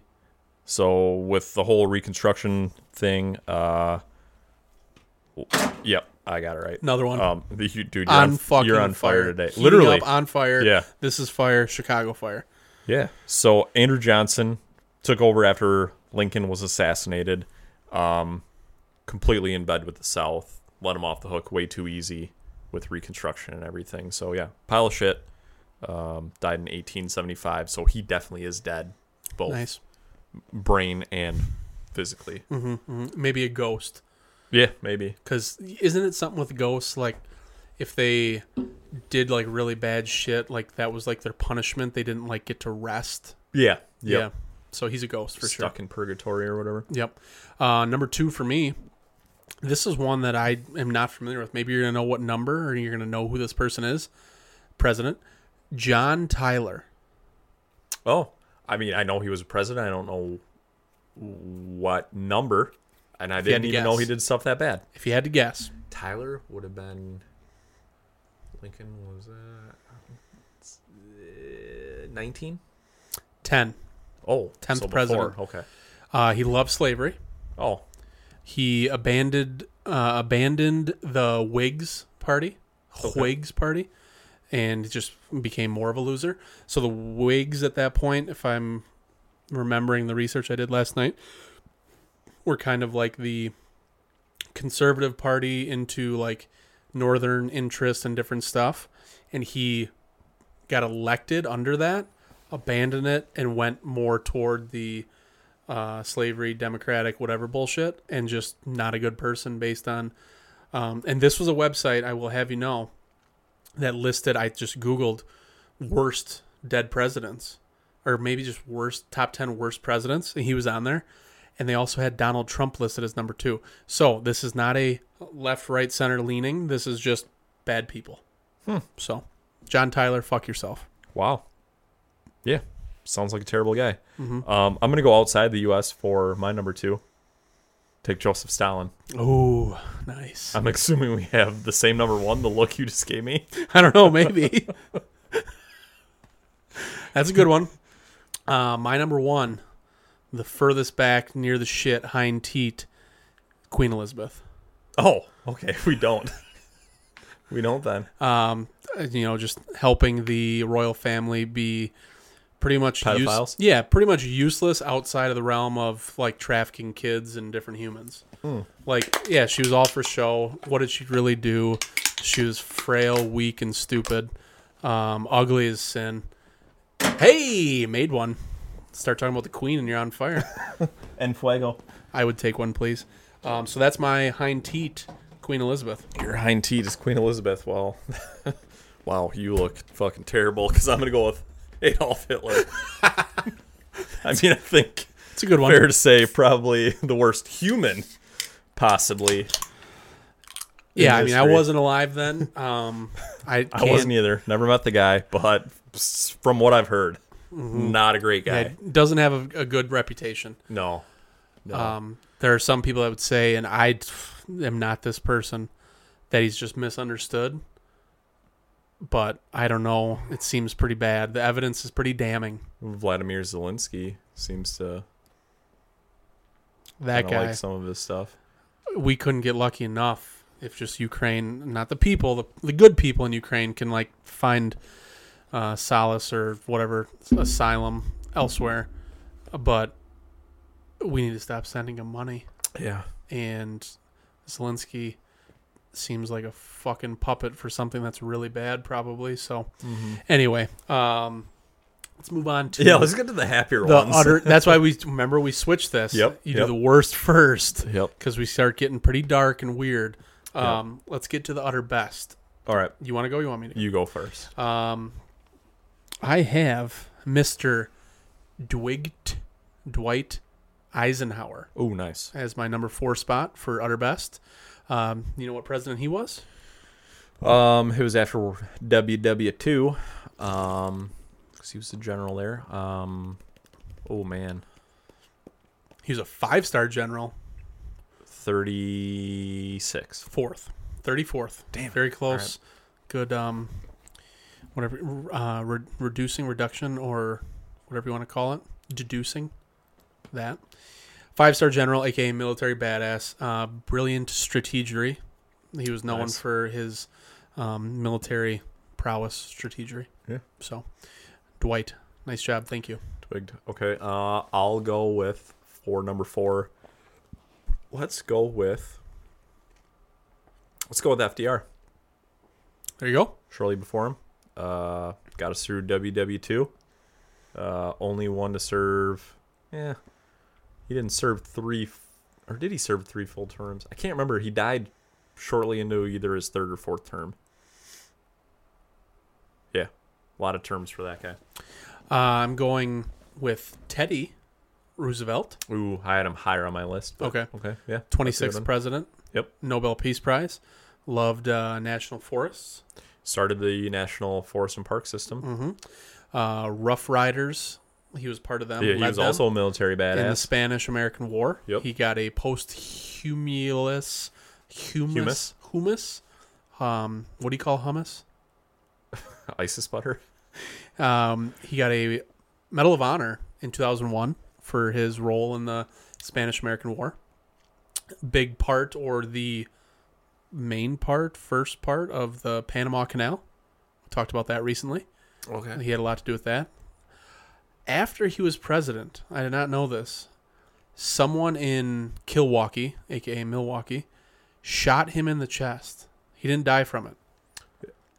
So with the whole Reconstruction thing, uh, yep, I got it right. Another one. Um, the, you, dude, you're on on, fucking you're on fire, today. Heating Literally, up, on fire. Yeah. This is fire. Chicago fire. Yeah. So Andrew Johnson took over after Lincoln was assassinated, um, completely in bed with the South, let him off the hook way too easy with Reconstruction and everything. So yeah, pile of shit. Um, died in 1875, so he definitely is dead, both Nice. brain and physically. Mm-hmm, Maybe a ghost. Yeah, maybe. Because isn't it something with ghosts? Like, if they did like really bad shit, like that was like their punishment. They didn't like get to rest. Yeah. Yeah. So he's a ghost for sure. Stuck in purgatory or whatever. Yep. Uh, number two for me. This is one that I am not familiar with. Maybe you're gonna know what number, or you're gonna know who this person is. President John Tyler. Oh, I mean, I know he was a president. I don't know what number, and I If didn't even know he did stuff that bad. If you had to guess, Tyler would have been. Lincoln was nineteen. ten. Oh, 10th so president. Okay. Uh, he loved slavery. Oh, He abandoned uh, abandoned the Whigs party, Okay. Whigs party, and just became more of a loser. So the Whigs at that point, if I'm remembering the research I did last night, were kind of like the conservative party into like northern interests and different stuff, and he got elected under that, abandoned it, and went more toward the uh, slavery, democratic, whatever bullshit, and just not a good person based on. Um, and this was a website I will have you know that listed. I just googled worst dead presidents, or maybe just worst top ten worst presidents, and he was on there. And they also had Donald Trump listed as number two. So this is not a left, right, center leaning. This is just bad people. So, John Tyler, fuck yourself. wow. Yeah, sounds like a terrible guy. Mm-hmm. Um, I'm gonna go outside the U.S. for my number two. Take Joseph Stalin. Oh, nice. I'm assuming we have the same number one. The look you just gave me. I don't know, maybe. That's a good one. Uh, my number one, the furthest back near the shit, hind teat, Queen Elizabeth. Oh, okay. We don't. we don't then. Um, you know, just helping the royal family be pretty much use- yeah, pretty much useless outside of the realm of like trafficking kids and different humans. Like, yeah, she was all for show. What did she really do? She was frail, weak, and stupid. Um, ugly as sin. Hey, made one. Start talking about the queen and you're on fire. And fuego. I would take one, please. Um, so that's my hind teat, Queen Elizabeth. Your hind teat is Queen Elizabeth. Well, wow, you look fucking terrible. Because I'm gonna go with Adolf Hitler. I mean, I think It's a good one. fair to say probably the worst human, possibly. Yeah, I mean, I wasn't alive then. Um, I I wasn't either. Never met the guy, but from what I've heard, not a great guy. yeah, doesn't have a, a good reputation. No, no. Um, there are some people that would say, and I am not this person, that he's just misunderstood. But I don't know. It seems pretty bad. The evidence is pretty damning. Vladimir Zelensky seems to That guy. like some of his stuff. we couldn't get lucky enough if just Ukraine, not the people, the, the good people in Ukraine can like find uh, solace or whatever asylum elsewhere. But we need to stop sending them money. Yeah. And Zelensky seems like a fucking puppet for something that's really bad, probably. So anyway, um, let's move on to Yeah, let's get to the happier the ones. utter. That's why we remember we switched this. Yep, you do the worst first Yep. because we start getting pretty dark and weird. Um, Let's get to the utter best. All right, You want to go? You want me to? Go? you go first. Um, I have Mister Dwight Dwight Eisenhower Oh, nice. as my number four spot for utter best. Um, you know what president he was? Um, it was after WW two. Um, 'cause he was the general there. Um, oh man, He was a five star general, thirty six. fourth, thirty fourth. Damn. very close. Good. Um, whatever. Uh, re- reducing, reduction, or whatever you want to call it. Deducing. that. Five star general, aka military badass, uh, brilliant strategery. He was known Nice. for his um, military prowess strategery. Yeah. So, Dwight, nice job. Thank you. Twigged. Okay. Uh, I'll go with for number four. Let's go with. Let's go with FDR. There you go. Shortly before him, uh, got us through WW two. Uh, only one to serve. Yeah, he didn't serve three, or did he serve three full terms? I can't remember. He died shortly into either his third or fourth term. Yeah, a lot of terms for that guy. Uh, I'm going with Teddy Roosevelt, Ooh, I had him higher on my list. Okay. Okay. Yeah. 26th president. Yep. Nobel Peace Prize. Loved uh, national forests. Started the National Forest and Park System. Mm-hmm. Uh, Rough Riders. He was part of them. Yeah, he was also a military badass in the. Spanish American War. Yep. He got a posthumous humus humus. Um, what do you call hummus? ISIS butter. Um, he got a Medal of Honor in 2001 for his role in the Spanish American War. Big part or the main part, first part of the Panama Canal. Talked about that recently. Okay. He had a lot to do with that. After he was president, I did not know this. Someone in Kilwaukee, aka Milwaukee, shot him in the chest. He didn't die from it.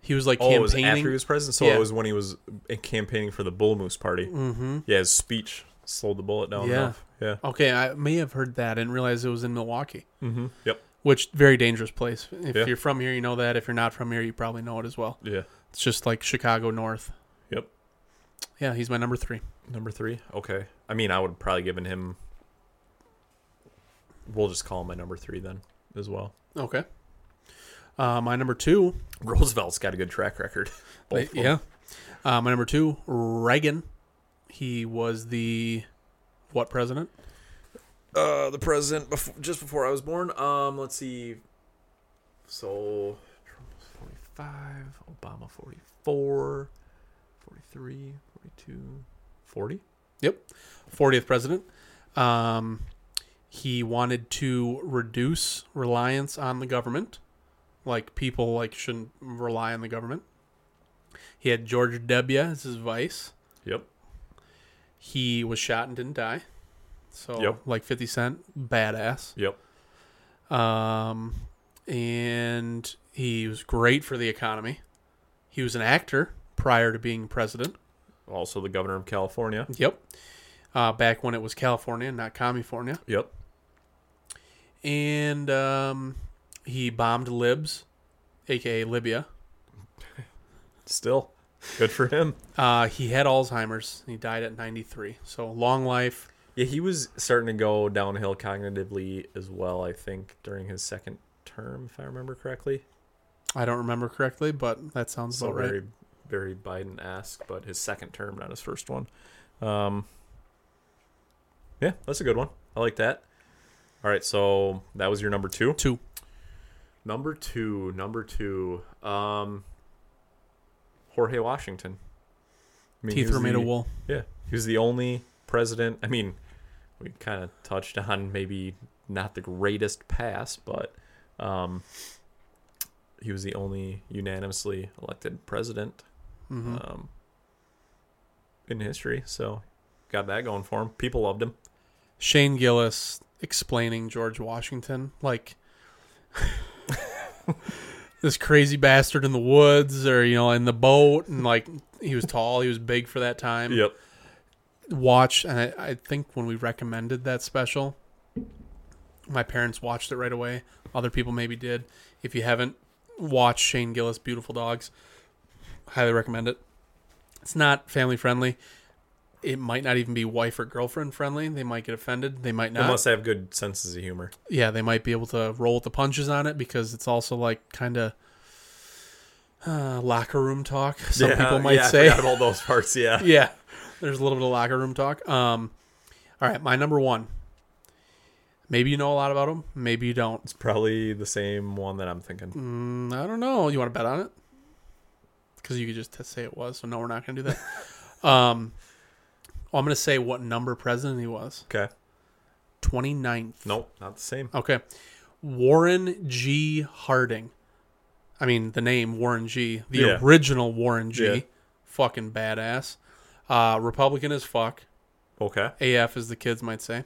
He was like Oh, it was campaigning. after he was president, so Yeah. it was when he was uh, campaigning for the Bull Moose Party. mm-hmm. Yeah, his speech slowed the bullet down Yeah. enough. Yeah. Okay, I may have heard that. I didn't realize it was in Milwaukee, Mm-hmm. Yep. which very dangerous place. If Yeah. you're from here, you know that. If you're not from here, you probably know it as well. Yeah. It's just like Chicago North. Yep. Yeah, he's my number three. Number three. Okay. I mean, I would probably given him. We'll just call him my number three then, as well. Okay. Uh, my number two. Roosevelt's got a good track record. Both of them. yeah. Uh, my number two, Reagan. He was the what president? Uh, the president before, just before I was born. Um, let's see. So Trump was forty-five, Obama 44, 43, 42, 40? Yep. 40th president. Um, he wanted to reduce reliance on the government. Like people like shouldn't rely on the government. He had George W. as his vice. Yep. He was shot and didn't die. So Yep. like 50 Cent, badass. Yep. Um, and he was great for the economy. He was an actor prior to being president. Also the governor of California. Yep. Uh, back when it was California, not California. Yep. And um, he bombed Libs, aka Libya. Still, good for him. Uh, he had Alzheimer's. He died at 93. So long life. Yeah, he was starting to go downhill cognitively as well. I think during his second term, if I remember correctly. I don't remember correctly, but that sounds So about right. very, very Biden-esque, but his second term, not his first one. Um, yeah, that's a good one. I like that. All right, so that was your number two. Two. Number two, number two. Um, Jorge Washington. I mean, Teeth were made the- of wool. Yeah, he was the only president. I mean, we kind of touched on maybe not the greatest pass, but um, he was the only unanimously elected president hmm um, in history. So got that going for him. People loved him. Shane Gillis explaining George Washington like this crazy bastard in the woods or you know in the boat and like he was tall he was big for that time Yep. watch and I, I think when we recommended that special my parents watched it right away other people maybe did if you haven't watched shane gillis beautiful dogs highly recommend it it's not family friendly it might not even be wife or girlfriend friendly they might get offended they might They not must have good senses of humor. yeah they might be able to roll with the punches on it because it's also like kind of uh, locker room talk some Yeah, people might yeah, say about those parts. Yeah. yeah there's a little bit of locker room talk um all right my number one maybe you know a lot about them. maybe you don't It's probably the same one that I'm thinking. mm, i don't know you want to bet on it because you could just say it was so no we're not gonna do that um well, i'm gonna say what number president he was Okay. 29th. Nope, not the same. Okay. Warren G. Harding. I mean, the name Warren G. The Yeah. original Warren G. Yeah. Fucking badass. Uh, Republican as fuck. Okay. AF, as the kids might say.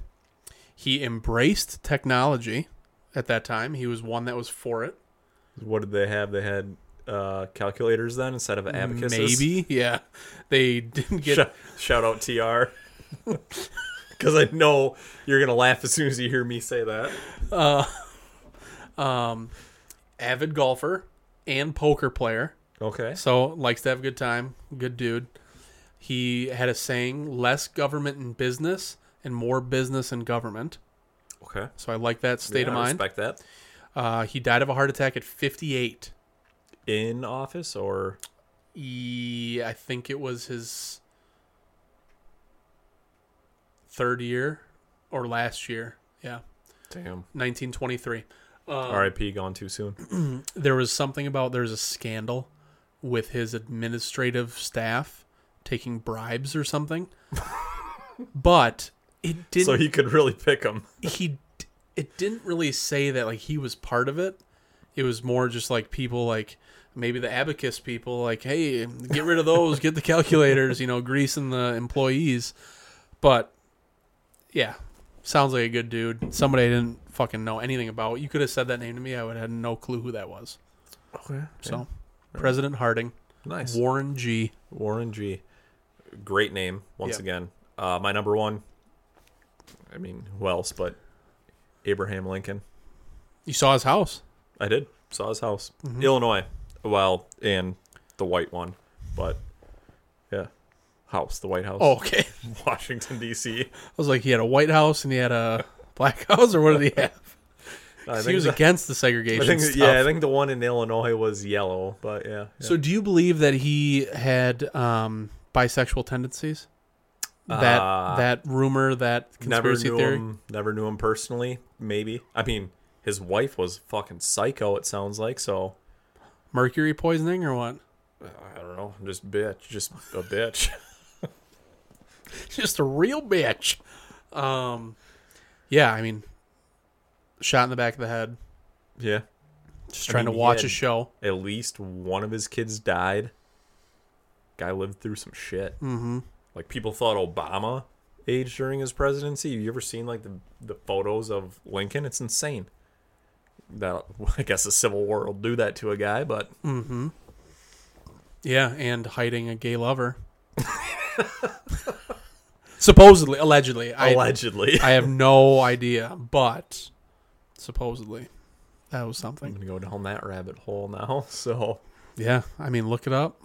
He embraced technology at that time. He was one that was for it. What did they have? They had uh, calculators then instead of abacuses. Maybe. Yeah. They didn't get. Shout, shout out TR. Because I know you're gonna laugh as soon as you hear me say that. Uh, um, avid golfer and poker player. Okay. So likes to have a good time. Good dude. He had a saying: less government and business, and more business and government. Okay. So I like that state Yeah, of I mind. Respect that. Uh, he died of a heart attack at 58. In office or I think it was his third year or last year. Yeah, damn. 1923. Uh, R.I.P. Gone too soon. There was something about there's a scandal with his administrative staff taking bribes or something. but it didn't So he could really pick them. he it didn't really say that like he was part of it. It was more just like people like maybe the abacus people like, hey, get rid of those, get the calculators, you know, greasing the employees. But yeah, sounds like a good dude. Somebody I didn't fucking know anything about. You could have said that name to me. I would have had no clue who that was. Okay. So, President Harding, Nice. Warren G. Warren G. Great name once Yep. again. Uh, my number one. I mean, who else? But Abraham Lincoln. You saw his house. I did. Saw his house. Mm-hmm. Illinois. Well, and the white one. But yeah. House. The White House. Oh, okay. Washington, D.C. I was like, he had a White House and he had a black house, or what did he have? I he was the- against the segregation I think, stuff. yeah, I think the one in Illinois was yellow, but yeah. yeah. So, do you believe that he had um, bisexual tendencies? That Uh, that rumor, that never conspiracy knew theory. him. Never knew him personally. Maybe. I mean, his wife was fucking psycho. It sounds like so. Mercury poisoning or what? I don't know. Just bitch. Just a bitch. Just a real bitch. Um, yeah, I mean, shot in the back of the head. yeah. Just I trying mean, to watch a show. At least one of his kids died. Guy lived through some shit. Mm-hmm. Like people thought Obama aged during his presidency. You ever seen like the the photos of Lincoln? It's insane. That I guess a civil war will do that to a guy, but Mm-hmm. Yeah, and hiding a gay lover. supposedly, allegedly. I, allegedly. I have no idea, but supposedly that was something. I'm gonna go down that rabbit hole now. So Yeah, I mean, look it up.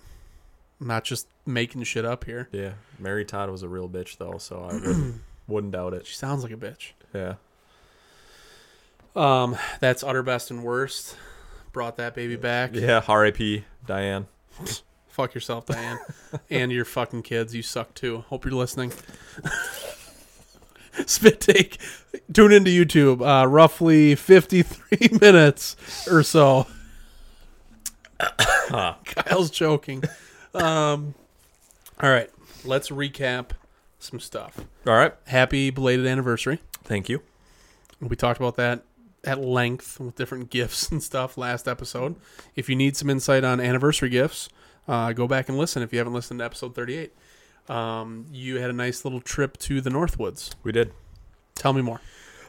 I'm not just making shit up here. yeah, Mary Todd was a real bitch though, so I wouldn't, wouldn't doubt it. She sounds like a bitch. Yeah. Um, that's utter best and worst. Brought that baby back. Yeah. R.I.P. Diane. Fuck yourself, Diane, and your fucking kids. You suck too. Hope you're listening. Spit take. Tune into YouTube. Uh, roughly 53 minutes or so. Kyle's joking. Um, all right, let's recap some stuff. All right. Happy belated anniversary. Thank you. We talked about that at length with different gifts and stuff last episode. If you need some insight on anniversary gifts, uh, go back and listen if you haven't listened to episode 38. Um, you had a nice little trip to the Northwoods. We did. Tell me more.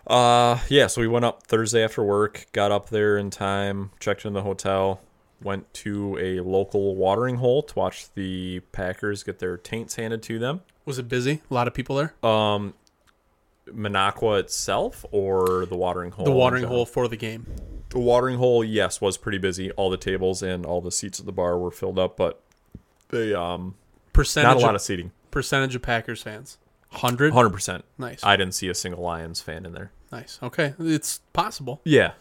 Uh, yeah. So we went up Thursday after work. Got up there in time. Checked in the hotel. Went to a local watering hole to watch the Packers get their taints handed to them. Was it busy? A lot of people there? Um, Minocqua itself or the watering hole? the watering hole for the game. The watering hole, yes, was pretty busy. All the tables and all the seats at the bar were filled up, but they um Percentage not a lot of, of seating. percentage of Packers fans. 100? Hundred percent. Nice. I didn't see a single Lions fan in there. nice. Okay. It's possible. Yeah.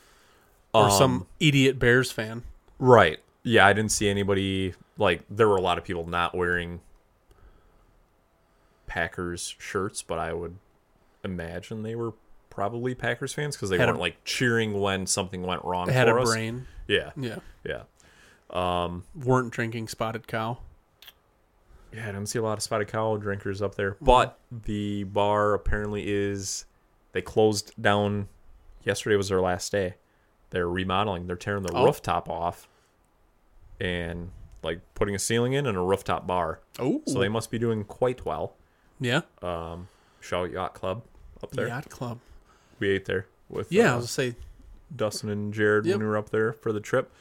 Or Um, some idiot Bears fan. right. Yeah, I didn't see anybody like there were a lot of people not wearing Packers shirts, but I would imagine they were probably Packers fans because they Had weren't like cheering when something went wrong. They had a us. brain. Yeah, Yeah. yeah. Um, Weren't drinking spotted cow. Yeah, I didn't see a lot of spotted cow drinkers up there, Mm-hmm. but the bar apparently is They closed down. Yesterday was their last day. They're remodeling. They're tearing the Oh. rooftop off, and like putting a ceiling in and a rooftop bar. Oh, So they must be doing quite well. yeah, Um, Shout Yacht Club up there. yacht club. We ate there with Yeah, I uh, was gonna say Dustin and Jared Yep. when we were up there for the trip.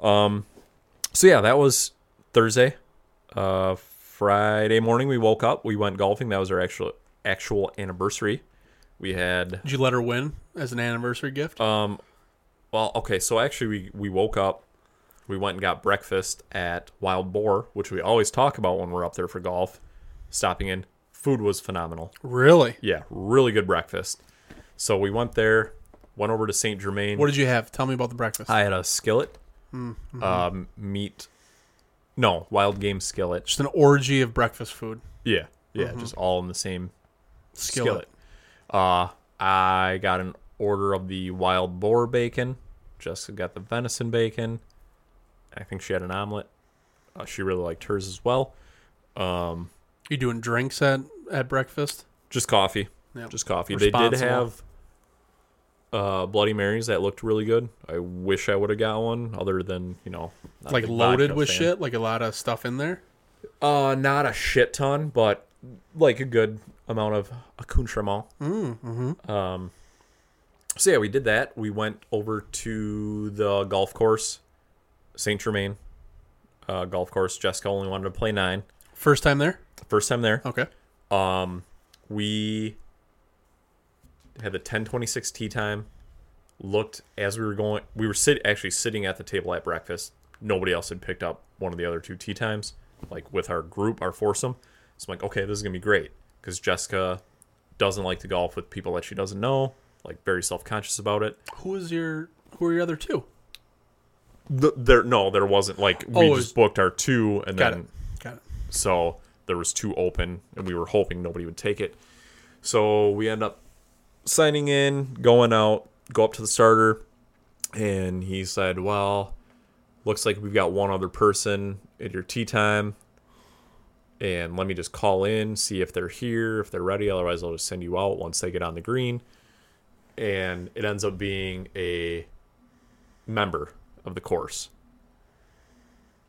Um, so yeah, that was Thursday. Uh, Friday morning we woke up. We went golfing. That was our actual actual anniversary. We had Did you let her win as an anniversary gift? um, well, okay. So actually, we we woke up. We went and got breakfast at Wild Boar, which we always talk about when we're up there for golf. Stopping in, food was phenomenal. really? Yeah, really good breakfast. So we went there, went over to Saint Germain. What did you have? Tell me about the breakfast. I had a skillet, Mm-hmm. um, meat. No, wild game skillet. Just an orgy of breakfast food. Yeah, yeah, Mm-hmm. just all in the same Skillet. skillet. Uh, I got an order of the wild boar bacon. Jessica got the venison bacon. I think she had an omelet. Uh, she really liked hers as well. Um, You doing drinks at at breakfast? just coffee. Yep. Just coffee. They did have uh, Bloody Marys that looked really good. I wish I would have got one, other than you know, not Like loaded with fan. shit, like a lot of stuff in there. Uh, not a shit ton, but like a good amount of accoutrement. Mm-hmm. Um, so yeah, we did that. We went over to the golf course, Saint Germain uh, golf course. Jessica only wanted to play nine. First time there? First time there. Okay. Um, we had the 1026 tee time. Looked as we were going, we were sit actually sitting at the table at breakfast. Nobody else had picked up one of the other two tee times, like with our group, our foursome. So I'm like, okay, this is gonna be great because Jessica doesn't like to golf with people that she doesn't know, like very self conscious about it. Who is your who are your other two? Th there, no, there wasn't like we Oh, it was- just booked our two, and Got then. So there was two open, and we were hoping nobody would take it. So we end up signing in, going out, go up to the starter, and he said, "Well, looks like we've got one other person at your tee time, and let me just call in, see if they're here, if they're ready. Otherwise, I'll just send you out once they get on the green." And it ends up being a member of the course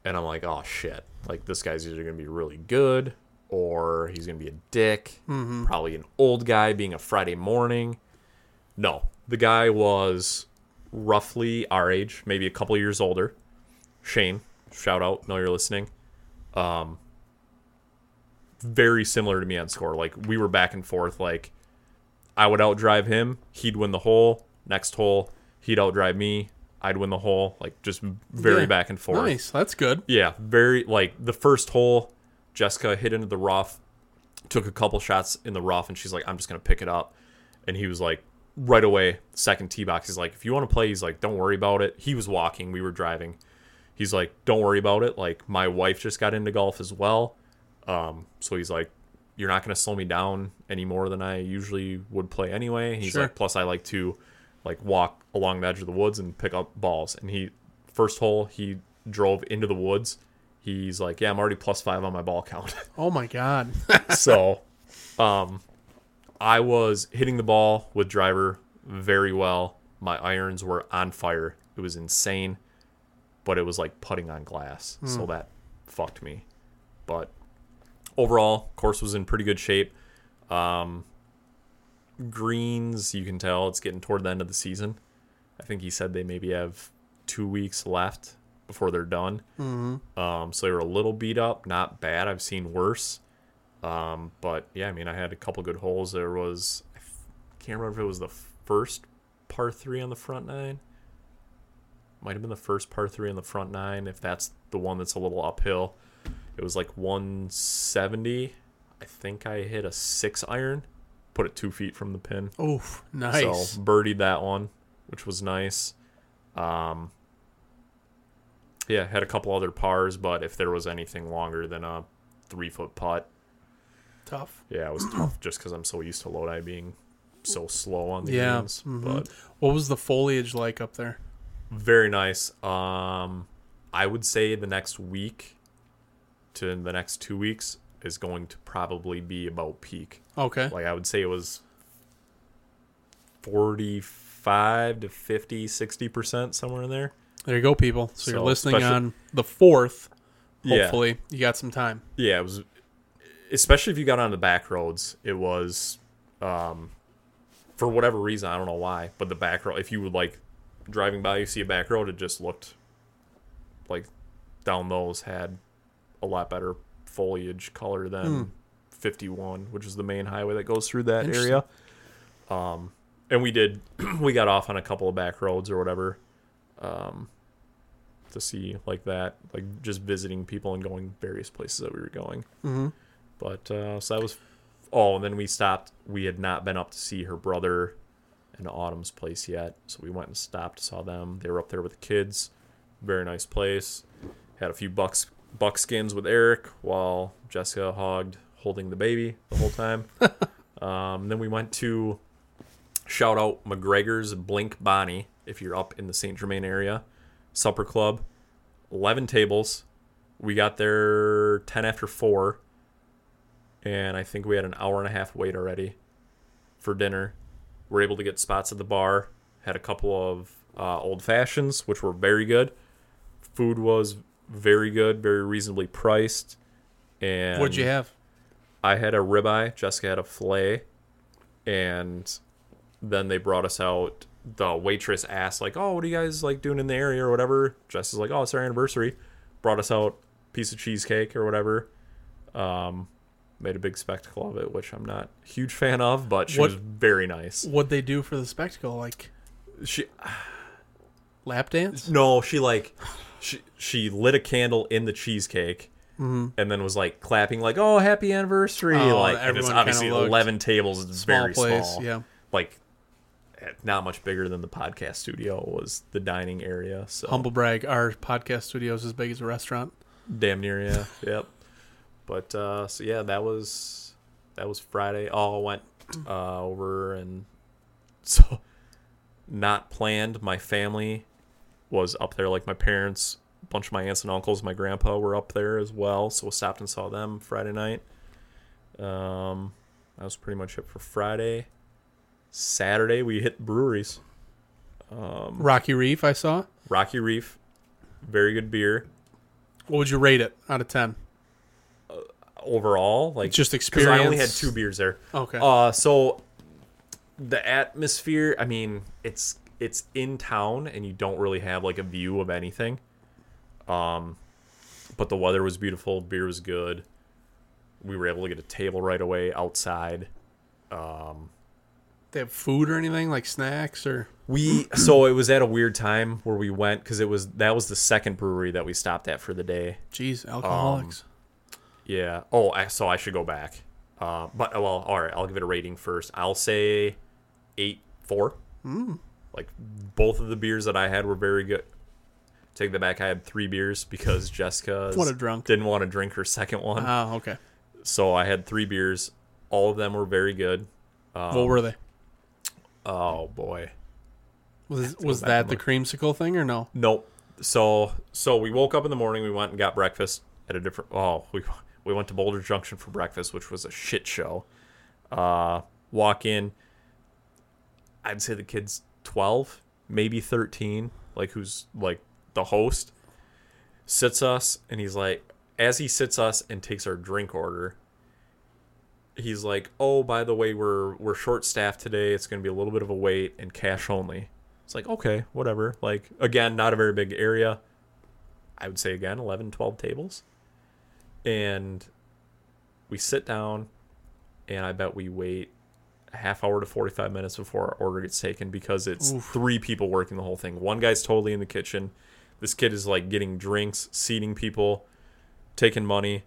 and I'm like, oh shit, like this guy's either gonna be really good or he's gonna be a dick, probably an old guy being a Friday morning. No, the guy was roughly our age, maybe a couple years older. Shane, shout out, know you're listening. Um, very similar to me on score. Like we were back and forth. Like I would outdrive him, he'd win the hole. Next hole, he'd outdrive me, I'd win the hole. Like just very Yeah. back and forth. Nice. That's good. Yeah, very like the first hole, Jessica hit into the rough, took a couple shots in the rough, and she's like, I'm just gonna pick it up. And he was like, right away, second tee box, he's like, if you want to play, he's like, don't worry about it. He was walking, we were driving. He's like, don't worry about it. Like my wife just got into golf as well. Um, so he's like, you're not gonna slow me down any more than I usually would play anyway. He's Sure. like, plus I like to like walk along the edge of the woods and pick up balls. And he first hole he drove into the woods. He's like, yeah, I'm already plus five on my ball count. Oh my god. so, um, I was hitting the ball with driver very well. My irons were on fire. It was insane, but it was like putting on glass. So that fucked me. But overall, course was in pretty good shape. Um, greens, you can tell it's getting toward the end of the season. I think he said they maybe have two weeks left before they're done. Mm-hmm. Um, so they were a little beat up, not bad. I've seen worse. Um, but yeah, I mean, I had a couple good holes. There was, I f- can't remember if it was the first par three on the front nine. Might have been the first par three on the front nine, if that's the one that's a little uphill. It was like 170. I think I hit a six iron, put it two feet from the pin. Oof. Nice. So birdied that one, which was nice. Um, yeah, had a couple other pars, but if there was anything longer than a three foot putt, Tough. yeah, it was tough just because I'm so used to Lodi being so slow on the Yeah, greens. mhm. But What was the foliage like up there? very nice. Um, I would say the next week to the next two weeks is going to probably be about peak. Okay. Like I would say it was 45 to 50, 60% somewhere in there. There you go, people. So, you're listening on the fourth. Yeah. Hopefully, you got some time. Yeah, it was especially if you got on the back roads, it was um for whatever reason, I don't know why, but the back road if you would like driving by you see a back road, it just looked like down those had a lot better foliage color than 51, which is the main highway that goes through that area. Um and we did we got off on a couple of back roads or whatever. Um to see like that, like just visiting people and going various places that we were going. Mm-hmm. But uh, so that was. Oh, and then we stopped. We had not been up to see her brother and Autumn's place yet, so we went and stopped, saw them. They were up there with the kids. Very nice place. Had a few bucks buckskins with Eric while Jessica hogged holding the baby the whole time. um, then we went to shout out McGregor's Blink Bonnie if you're up in the Saint Germain area. Supper Club, eleven tables. We got there ten after four, and I think we had an hour and a half wait already for dinner. We're able to get spots at the bar. Had a couple of uh, old fashions, which were very good. Food was very good, very reasonably priced. And What'd you have? I had a ribeye. Jessica had a fillet, and then they brought us out. The waitress asked, like, "Oh, what are you guys like doing in the area or whatever?" Jessica's like, "Oh, it's our anniversary." Brought us out a piece of cheesecake or whatever. Um, made a big spectacle of it, which I'm not a huge fan of, but she What- was very nice. What'd they do for the spectacle? Like She lap dance? no, she like she she lit a candle in the cheesecake. And then was like clapping, like "Oh, happy anniversary!" Mm-hmm. Oh, like, and it's obviously eleven tables. It's Small very place. small. Yeah. like eh, not much bigger than the podcast studio was the dining area. So Humble brag. Our podcast studio is as big as a restaurant. damn near yeah, yep. But uh, so yeah, that was that was Friday. All went uh, over and so not planned. My family was up there, like my parents, a bunch of my aunts and uncles, my grandpa were up there as well. So we stopped and saw them Friday night. Um, that was pretty much it for Friday. Saturday we hit breweries. Um, Rocky Reef, I saw. Rocky Reef, very good beer What would you rate it out of ten? overall. Like Just experience. I only had two beers there. Okay. Uh, so the atmosphere. I mean, it's it's in town, and you don't really have like a view of anything. Um, but the weather was beautiful. Beer was good. We were able to get a table right away outside. Um, they have food or anything like snacks or we so it was at a weird time where we went because it was that was the second brewery that we stopped at for the day. geez alcoholics. Yeah. Oh, I, so I should go back. Uh, but well, all right. I'll give it a rating first. I'll say eight four. Mm. Like both of the beers that I had were very good. Take that back. I had three beers because Jessica What a drunk. didn't want to drink her second one. oh, okay. So I had three beers. All of them were very good. Um, what were they? Oh boy. Was was that the creamsicle thing or no? Nope. So so we woke up in the morning. We went and got breakfast at a different. Oh, we we went to Boulder Junction for breakfast, which was a shit show. Uh, walk in. I'd say the kid's twelve, maybe thirteen. Like who's like the host sits us, and he's like, as he sits us and takes our drink order. He's like, "Oh, by the way, we're we're short staffed today. It's going to be a little bit of a wait and cash only." It's like, okay, whatever. Like, again, not a very big area. I would say, again, 11, 12 tables. And we sit down, and I bet we wait half hour to 45 minutes before our order gets taken because it's Oof. three people working the whole thing. One guy's totally in the kitchen. This kid is like getting drinks, seating people, taking money.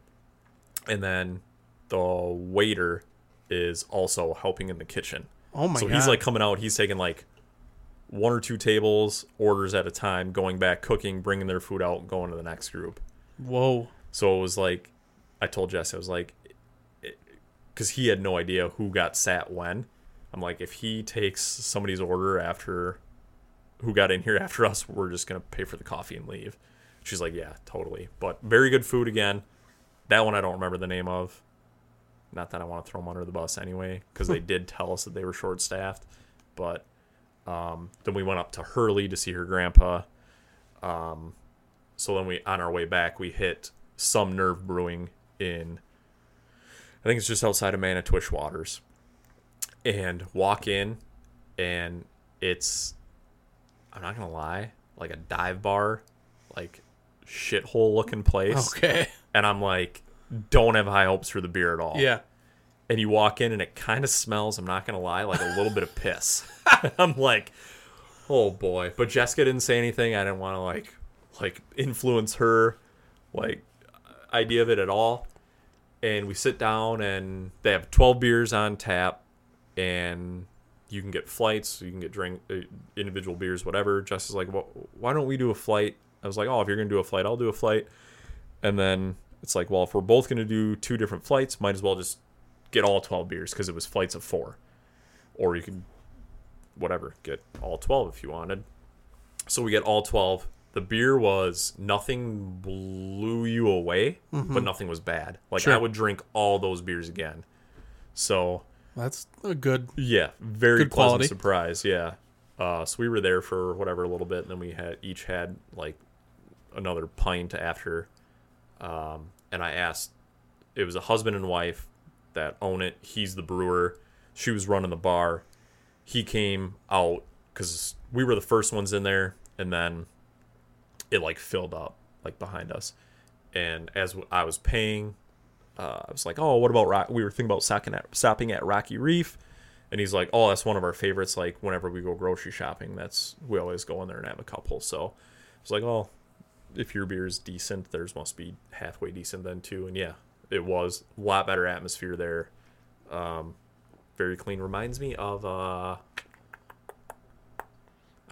And then the waiter is also helping in the kitchen Oh my so god. he's like coming out he's taking like one or two tables orders at a time going back cooking bringing their food out going to the next group Whoa. so it was like i told jess i was like because he had no idea who got sat when. I'm like if he takes somebody's order after who got in here after us we're just gonna pay for the coffee and leave. She's like yeah totally. But very good food again. That one i don't remember the name of. Not that i want to throw them under the bus anyway because they did tell us that they were short staffed But um, then we went up to Hurley to see her grandpa. Um, so then we on our way back we hit some Nerve Brewing in I think it's just outside of Manitowish Waters, and walk in, and it's I'm not gonna lie, like a dive bar, like shithole looking place, Okay. and I'm like, don't have high hopes for the beer at all. Yeah. and you walk in and it kind of smells i'm not gonna lie like a little bit of piss i'm like oh boy but jessica didn't say anything i didn't want to like like influence her like idea of it at all and we sit down and they have 12 beers on tap and you can get flights you can get drink uh, individual beers whatever. Jessica's like well, why don't we do a flight? I was like oh if you're gonna do a flight i'll do a flight. And then it's like well if we're both gonna do two different flights might as well just get all 12 beers because it was flights of four. Or you could whatever get all 12 if you wanted. So we get all 12 the beer was nothing blew you away but nothing was bad. Like Sure. i would drink all those beers again. So That's a good. yeah very Good pleasant quality. surprise yeah. Uh, so we were there for whatever a little bit and then we had each had like another pint after. Um, and i asked it was a husband and wife that own it. He's the brewer. She was running the bar. He came out because we were the first ones in there and then it like filled up like behind us. And as i was paying uh, i was like oh what about we were thinking about stopping at, stopping at rocky reef. And he's like oh that's one of our favorites like whenever we go grocery shopping that's we always go in there and have a couple. So i was like oh if your beer is decent theirs must be halfway decent then too. And yeah it was a lot better atmosphere there. Um, very clean. Reminds me of uh,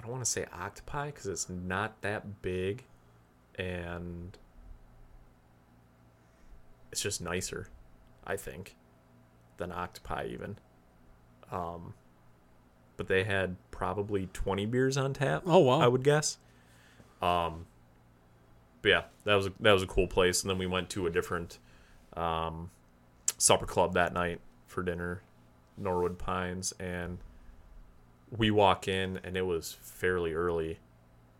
I don't want to say octopi because it's not that big, and it's just nicer, I think, than octopi even. Um, but they had probably twenty beers on tap. Oh, wow. I would guess. Um, but yeah, that was a, that was a cool place, and then we went to a different um, supper club that night for dinner, Norwood Pines, and we walk in and it was fairly early,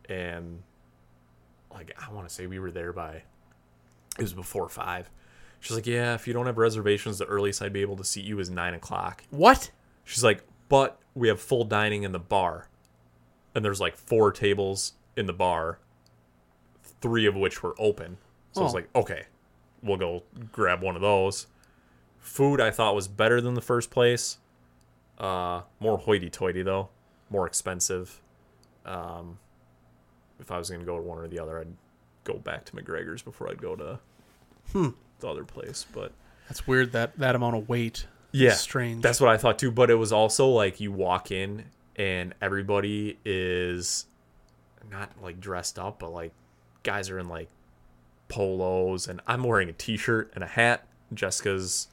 and like I want to say we were there by it was before five. She's like, yeah, if you don't have reservations, the earliest I'd be able to seat you is nine o'clock. What? She's like, but we have full dining in the bar. And there's like four tables in the bar, three of which were open. So I was Oh. like, okay, we'll go grab one of those. Food I thought was better than the first place. Uh, more hoity toity though, more expensive. Um, if I was gonna go to one or the other, I'd go back to McGregor's before I'd go to the other place. But That's weird. That that amount of weight. yeah, strange. That's what I thought too. But it was also like you walk in and everybody is not like dressed up, but like guys are in like polos, and I'm wearing a t-shirt and a hat. Jessica's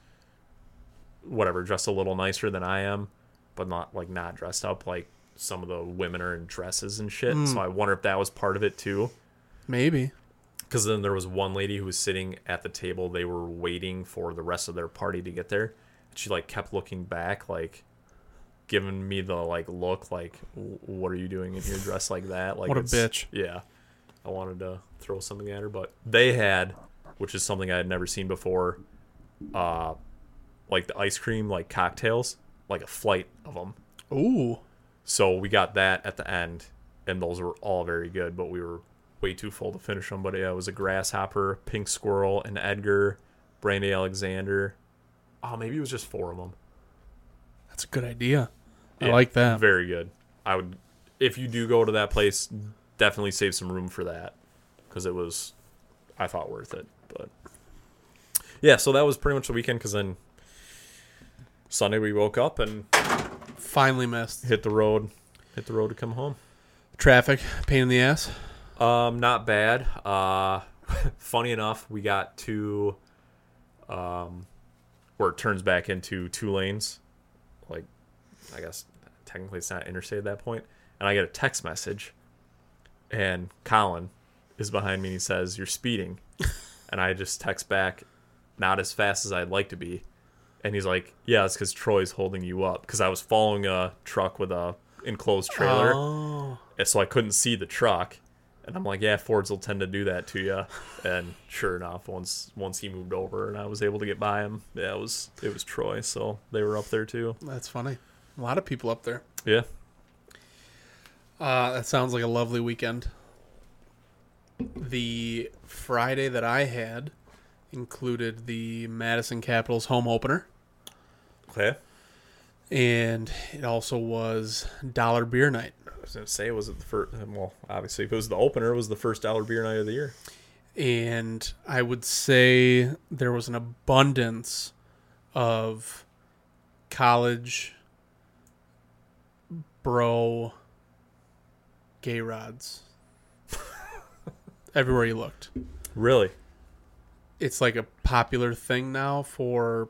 whatever, dressed a little nicer than I am, but not like not dressed up like some of the women are in dresses and shit. So I wonder if that was part of it too. Maybe. Because then there was one lady who was sitting at the table. They were waiting for the rest of their party to get there. And She like kept looking back, like giving me the like look, like "What are you doing in here dressed like that?" Like What a bitch. Yeah, I wanted to throw something at her, but they had, which is something I had never seen before, uh, like the ice cream like cocktails, like a flight of them. Ooh. So we got that at the end, and those were all very good, but we were way too full to finish them. But yeah, it was a grasshopper, pink squirrel, and Edgar, Brandy Alexander. Oh, maybe it was just four of them. That's a good idea. I Yeah, like that. Very good. I would, if you do go to that place, definitely save some room for that because it was, I thought worth it. But yeah, so that was pretty much the weekend. Because then Sunday we woke up and Finally missed. hit the road, hit the road to come home. Traffic, pain in the ass. Um, not bad. Uh, funny enough, we got to um, where it turns back into two lanes. Like, I guess technically it's not interstate at that point. And I get a text message, and Colin is behind me and he says, "You're speeding," and I just text back, "Not as fast as I'd like to be." And he's like, "Yeah, it's because Troy's holding you up." Because I was following a truck with a enclosed trailer, Oh. and so I couldn't see the truck. And I'm like, "Yeah, Fords will tend to do that to you." And sure enough, once once he moved over and I was able to get by him, yeah, it was it was Troy. So they were up there too. That's funny. A lot of people up there. Yeah, Uh, that sounds like a lovely weekend. The Friday that I had included the Madison Capitals home opener, okay. and it also was Dollar Beer Night. I was gonna say, it was it the first? Well, obviously, if it was the opener, it was the first dollar beer night of the year. And I would say there was an abundance of college bro gay rods everywhere you looked. Really? It's like a popular thing now for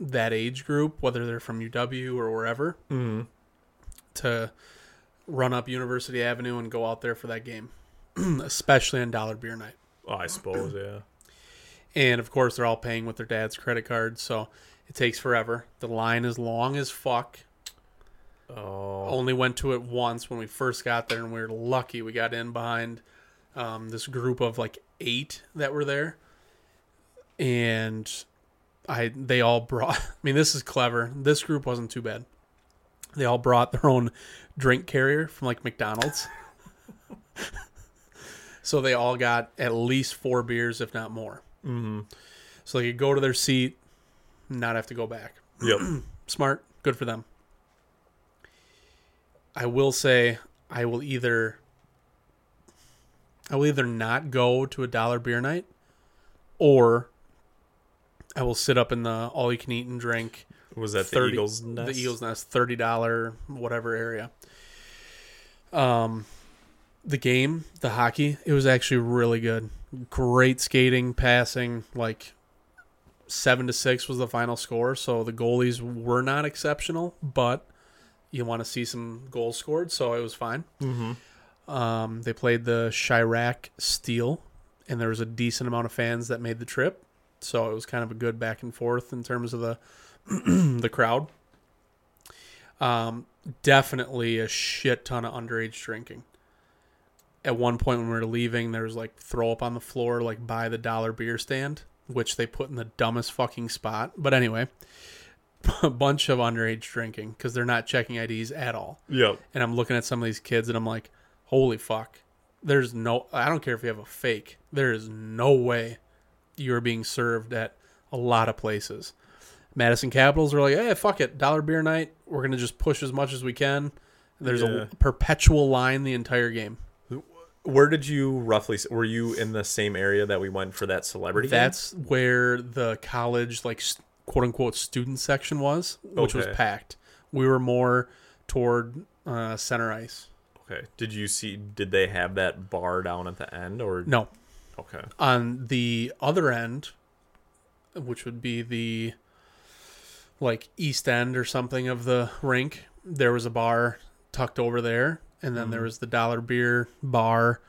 that age group, whether they're from UW or wherever, Mm-hmm. to run up University Avenue and go out there for that game, especially on Dollar Beer Night. Oh, I suppose, yeah. And of course, they're all paying with their dad's credit card, so it takes forever. The line is long as fuck. Oh, Only went to it once when we first got there, and we were lucky we got in behind um, this group of like eight that were there, and I they all brought. I mean, this is clever. This group wasn't too bad. They all brought their own drink carrier from like McDonald's. so they all got at least four beers, if not more. mm-hmm. So they could go to their seat, not have to go back Yep. smart good for them i will say i will either i will either not go to a dollar beer night or i will sit up in the all you can eat and drink Was that 30 the Eagles nest? the eagles nest $30 whatever area um the game the hockey it was actually really good great skating passing like seven to six was the final score so the goalies were not exceptional but you want to see some goals scored so it was fine Mm-hmm. um, they played the Chiraq Steel, and there was a decent amount of fans that made the trip. So it was kind of a good back and forth in terms of the the crowd. Um, definitely a shit ton of underage drinking. At one point when we were leaving, there was like throw up on the floor, like by the dollar beer stand, which they put in the dumbest fucking spot. But anyway, a bunch of underage drinking because they're not checking IDs at all Yep. and I'm looking at some of these kids and I'm like, holy fuck. There's no I don't care if you have a fake. There is no way you're being served at a lot of places. Madison Capitals are like, hey, fuck it, dollar beer night. We're gonna just push as much as we can. There's Yeah. a perpetual line the entire game. Where did you roughly? Were you in the same area that we went for that celebrity? game? That's where the college like quote unquote student section was, which was packed. We were more toward uh, center ice. okay. Did you see? Did they have that bar down at the end, or No, Okay. on the other end, which would be the like east end or something of the rink, there was a bar tucked over there, and then there was the dollar beer bar,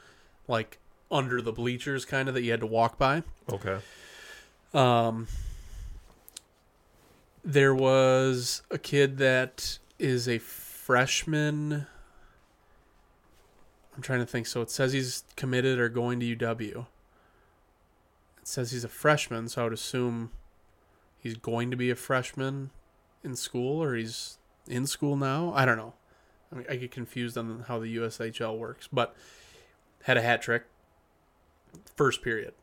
like under the bleachers, kind of that you had to walk by. Okay. Um, there was a kid that is a freshman. I'm trying to think. So it says he's committed or going to UW. Says he's a freshman, so I would assume he's going to be a freshman in school or he's in school now. I don't know. I mean, I get confused on how the USHL works, but had a hat trick first period.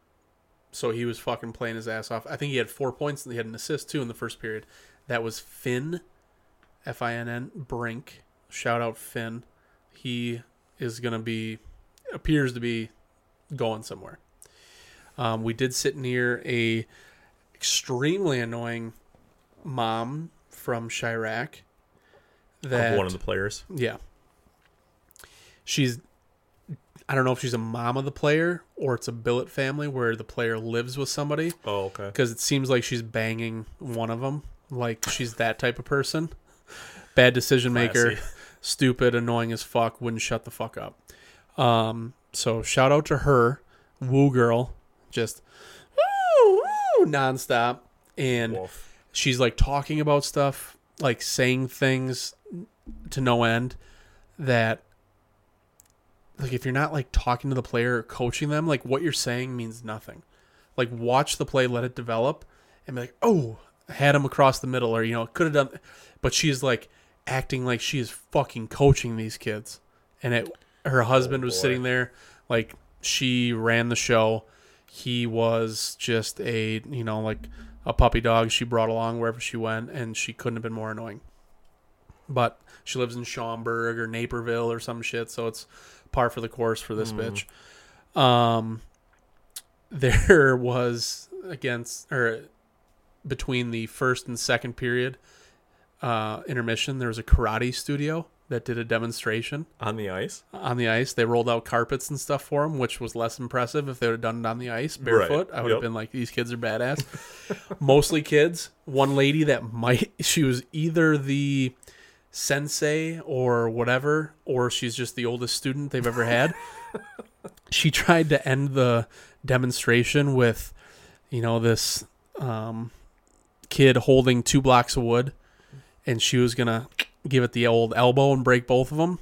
So he was fucking playing his ass off. I think he had four points and he had an assist too in the first period. That was Finn, F I N N, Brink. Shout out Finn. He is going to be, appears to be going somewhere. Um, we did sit near a extremely annoying mom from Chiraq. That one of the players. yeah. She's I don't know if she's a mom of the player or it's a billet family where the player lives with somebody Oh, okay. because it seems like she's banging one of them. Like she's that type of person. Bad decision maker, Classy. stupid, annoying as fuck, wouldn't shut the fuck up. Um, so shout out to her, woo girl, just woo woo nonstop. And Wolf. she's like talking about stuff, like saying things to no end that like if you're not like talking to the player or coaching them, like what you're saying means nothing. Like watch the play, let it develop, and be like, oh, had him across the middle, or you know, could have done. But she's like acting like she is fucking coaching these kids, and it. Her oh, husband was sitting there, like she ran the show. He was just a you know like a puppy dog she brought along wherever she went, and she couldn't have been more annoying. But she lives in Schaumburg or Naperville or some shit, so it's par for the course for this bitch. Um, there was against or between the first and second period uh, intermission, there was a karate studio that did a demonstration On the ice? on the ice. They rolled out carpets and stuff for them, which was less impressive if they would have done it on the ice barefoot. I would have been like, these kids are badass. Mostly kids. One lady that might, she was either the sensei or whatever, or she's just the oldest student they've ever had. she tried to end the demonstration with, you know, this um, kid holding two blocks of wood, and she was gonna give it the old elbow and break both of them.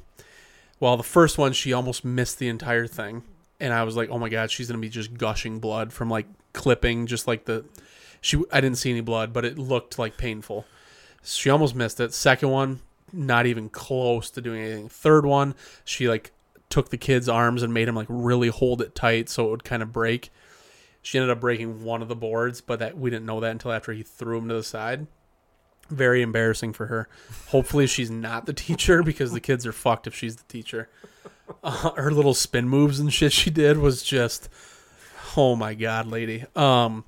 Well, the first one she almost missed the entire thing, and I was like, "Oh my god, she's gonna be just gushing blood from like clipping, just like the." She, I didn't see any blood, but it looked like painful. She almost missed it. Second one, not even close to doing anything. Third one, she like took the kid's arms and made him like really hold it tight so it would kind of break. She ended up breaking one of the boards, but that we didn't know that until after he threw him to the side. Very embarrassing for her. Hopefully, she's not the teacher because the kids are fucked if she's the teacher. Uh, her little spin moves and shit she did was just, oh my god, lady. Um,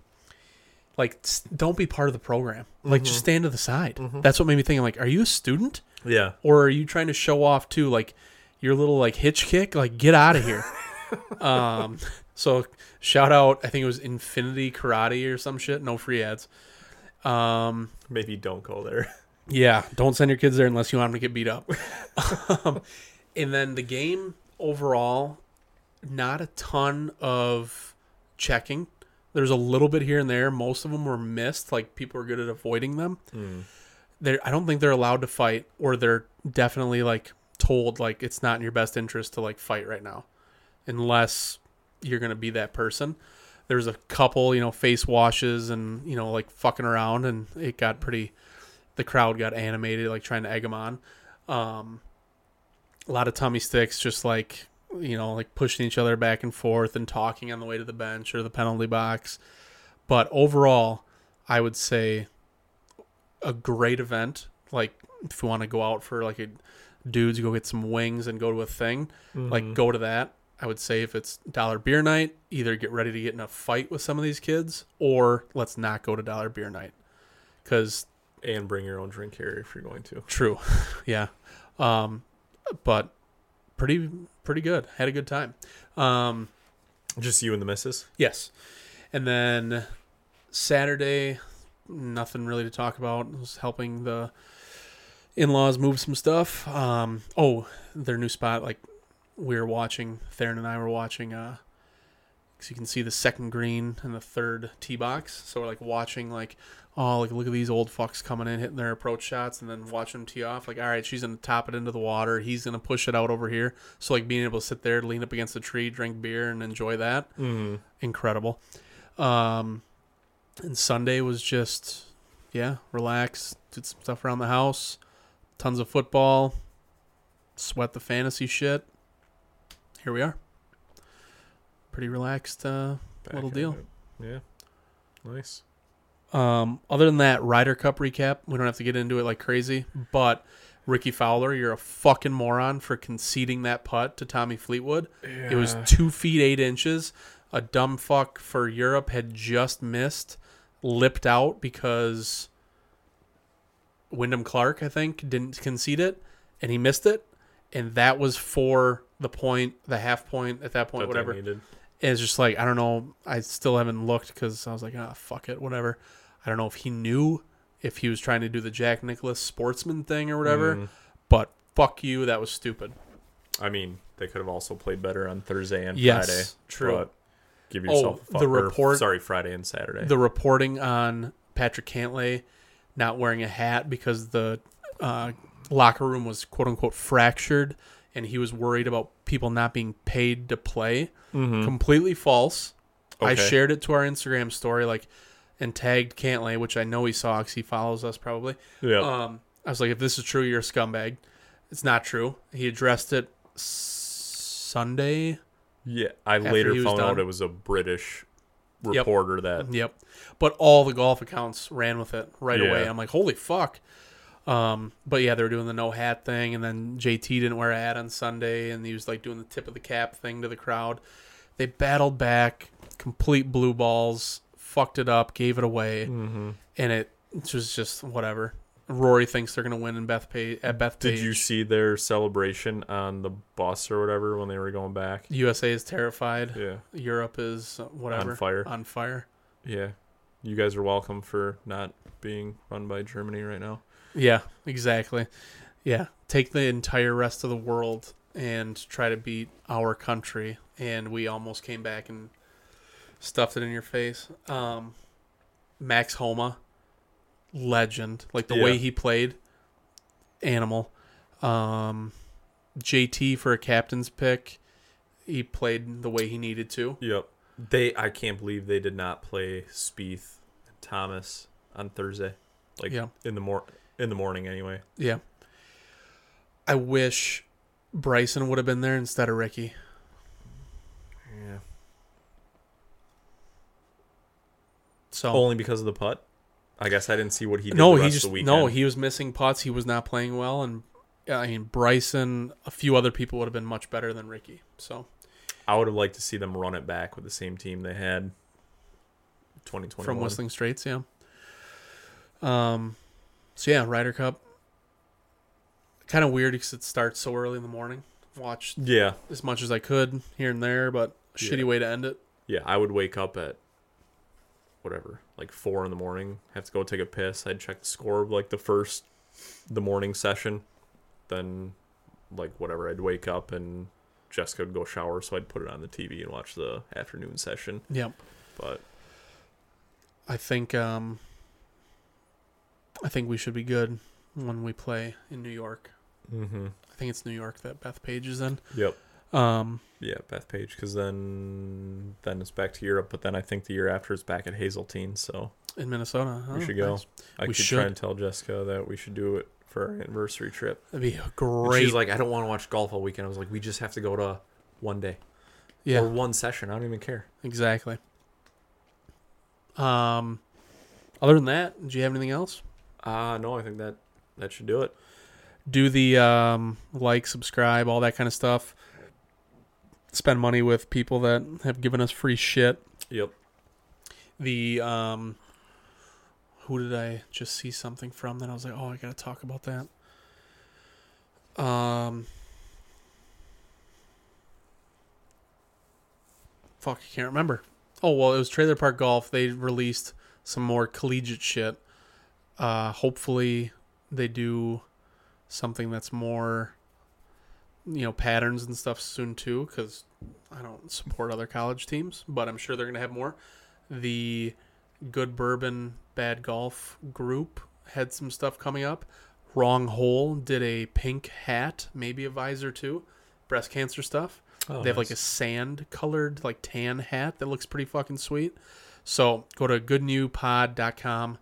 like don't be part of the program. Like just stand to the side. That's what made me think. I'm like, are you a student Yeah. or are you trying to show off too? Like your little like hitch kick. Like get out of here. um, so shout out. I think it was Infinity Karate or some shit. No free ads. Um, Maybe don't go there. yeah, don't send your kids there unless you want them to get beat up. um, and then the game overall, not a ton of checking. There's a little bit here and there. Most of them were missed. Like people were good at avoiding them. They're, I don't think they're allowed to fight, or they're definitely like told like it's not in your best interest to like fight right now, unless you're gonna be that person. There's a couple, you know, face washes and you know like fucking around, and it got pretty the crowd got animated, like trying to egg them on. Um, a lot of tummy sticks, just like you know, like pushing each other back and forth and talking on the way to the bench or the penalty box. But overall, I would say a great event. Like if you want to go out for like a dudes, go get some wings and go to a thing, like go to that. I would say if it's dollar beer night, either get ready to get in a fight with some of these kids, or let's not go to dollar beer night because And bring your own drink carrier if you're going to. True. yeah. Um, but pretty pretty good. Had a good time. Um, Just you and the missus? yes. And then Saturday, nothing really to talk about. I was helping the in-laws move some stuff. Um, oh, their new spot like we were watching Theron and I were watching uh so you can see the second green and the third tee box. So we're like watching like, oh, like look at these old fucks coming in, hitting their approach shots, and then watching them tee off. Like, all right, she's gonna top it into the water. He's gonna push it out over here. So like being able to sit there, lean up against a tree, drink beer, and enjoy that, Mm-hmm. incredible. Um, and Sunday was just, yeah, relax, did some stuff around the house, tons of football, sweat the fantasy shit. Here we are. Pretty relaxed. Uh, Little deal. Yeah. Nice. Um, other than that, Ryder Cup recap. We don't have to get into it like crazy, but Rickie Fowler, you're a fucking moron for conceding that putt to Tommy Fleetwood. It was two feet eight inches. A dumb fuck for Europe had just missed, lipped out because Wyndham Clark, I think, didn't concede it, and he missed it, and that was for the point, the half point at that point, That whatever. it's just like I don't know. I still haven't looked because I was like, ah, fuck it, whatever. I don't know if he knew if he was trying to do the Jack Nicklaus sportsman thing or whatever. Mm. But fuck you, that was stupid. I mean, they could have also played better on Thursday and Yes, Friday. true. But give Oh, yourself a the fu- or, report- Sorry, Friday and Saturday. The reporting on Patrick Cantlay not wearing a hat because the uh, locker room was quote unquote fractured, and he was worried about people not being paid to play. Completely false. I shared it to our Instagram story, like, and tagged Cantlay, which I know he saw because he follows us probably. Yeah. Um, I was like, if this is true, you're a scumbag. It's not true. He addressed it s- Sunday. yeah. I later found done. out it was a British Yep. reporter that. Yep. But all the golf accounts ran with it right Yeah. away. I'm like, holy fuck. Um, but yeah, they were doing the no hat thing, and then JT didn't wear a hat on Sunday, and he was like doing the tip of the cap thing to the crowd. They battled back, complete blue balls, fucked it up, gave it away, Mm-hmm. and it, it was just whatever. Rory thinks they're gonna win in Bethpage at Bethpage. Did you see their celebration on the bus or whatever when they were going back? USA is terrified. Yeah. Europe is uh, whatever On fire. On fire. Yeah. You guys are welcome for not being run by Germany right now. Yeah, exactly. Yeah, take the entire rest of the world and try to beat our country, and we almost came back and stuffed it in your face. Um, Max Homa, legend. Like the way he played, animal. Um, JT for a captain's pick, he played the way he needed to. Yep. They I can't believe they did not play Spieth and Thomas on Thursday. Like Yeah. in the mor in the morning anyway. Yeah. I wish Bryson would have been there instead of Rickie. Yeah. So Only because of the putt. I guess I didn't see what he did no, the he just of the weekend. no, he was missing putts. He was not playing well, and I mean Bryson, a few other people would have been much better than Rickie. So I would have liked to see them run it back with the same team they had Twenty twenty from Whistling Straits, yeah. Um, so yeah, Ryder Cup. Kind of weird because it starts so early in the morning. Watched Yeah. as much as I could here and there, but shitty Yeah. way to end it. Yeah, I would wake up at whatever, like four in the morning, have to go take a piss. I'd check the score of like the first the morning session. Then like whatever, I'd wake up and Jessica would go shower, so I'd put it on the TV and watch the afternoon session. Yep. But I think um I think we should be good when we play in New York. mm-hmm. I think it's New York that Bethpage is in. Yep. Um Yeah, Bethpage, because then then it's back to Europe, but then I think the year after it's back at Hazeltine, so in Minnesota. we should go. nice. I We could should. try and tell Jessica that we should do it for our anniversary trip. That'd be And great. She's like, I don't want to watch golf all weekend. I was like, we just have to go to one day yeah, or one session. I don't even care. exactly. Um other than that, do you have anything else? Uh no, I think that that should do it. Do the um like, subscribe, all that kind of stuff. Spend money with people that have given us free shit. Yep. the um who did I just see something from that I was like, oh, I gotta talk about that. Um, fuck, I can't remember. Oh well, it was Trailer Park Golf. They released some more collegiate shit. Uh, hopefully, they do something that's more, you know, patterns and stuff soon too. Because I don't support other college teams, but I'm sure they're gonna have more the Good Bourbon Bad Golf group had some stuff coming up. Wrong Hole did a pink hat, maybe a visor too. Breast cancer stuff. Oh, they have like a sand colored, like tan hat that looks pretty fucking sweet. So go to goodandyoupod.com,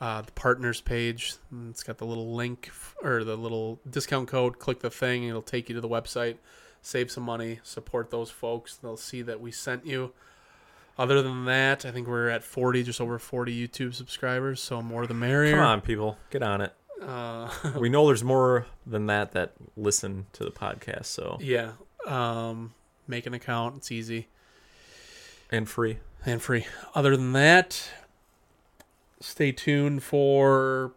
uh, the partners page. It's got the little link f- or the little discount code. Click the thing, and it'll take you to the website. Save some money, support those folks. They'll see that we sent you. Other than that, I think we're at 40, just over 40 YouTube subscribers. So more the merrier. Come on, people, get on it. Uh, we know there's more than that that listen to the podcast, so yeah. Um, make an account. It's easy and free. and free. Other than that, stay tuned for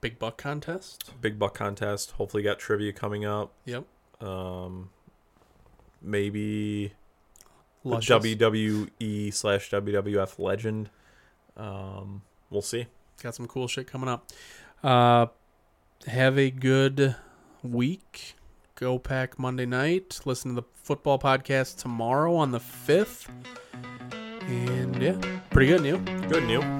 Big Buck Contest. Big buck contest. Hopefully, got trivia coming up. Yep. Um, maybe the Luscious. WWE slash WWF legend. Um, we'll see. Got some cool shit coming up. Uh, have a good week. Go Pack Monday night. Listen to the football podcast tomorrow on the 5th. And yeah, pretty good, Neil. Good, Neil.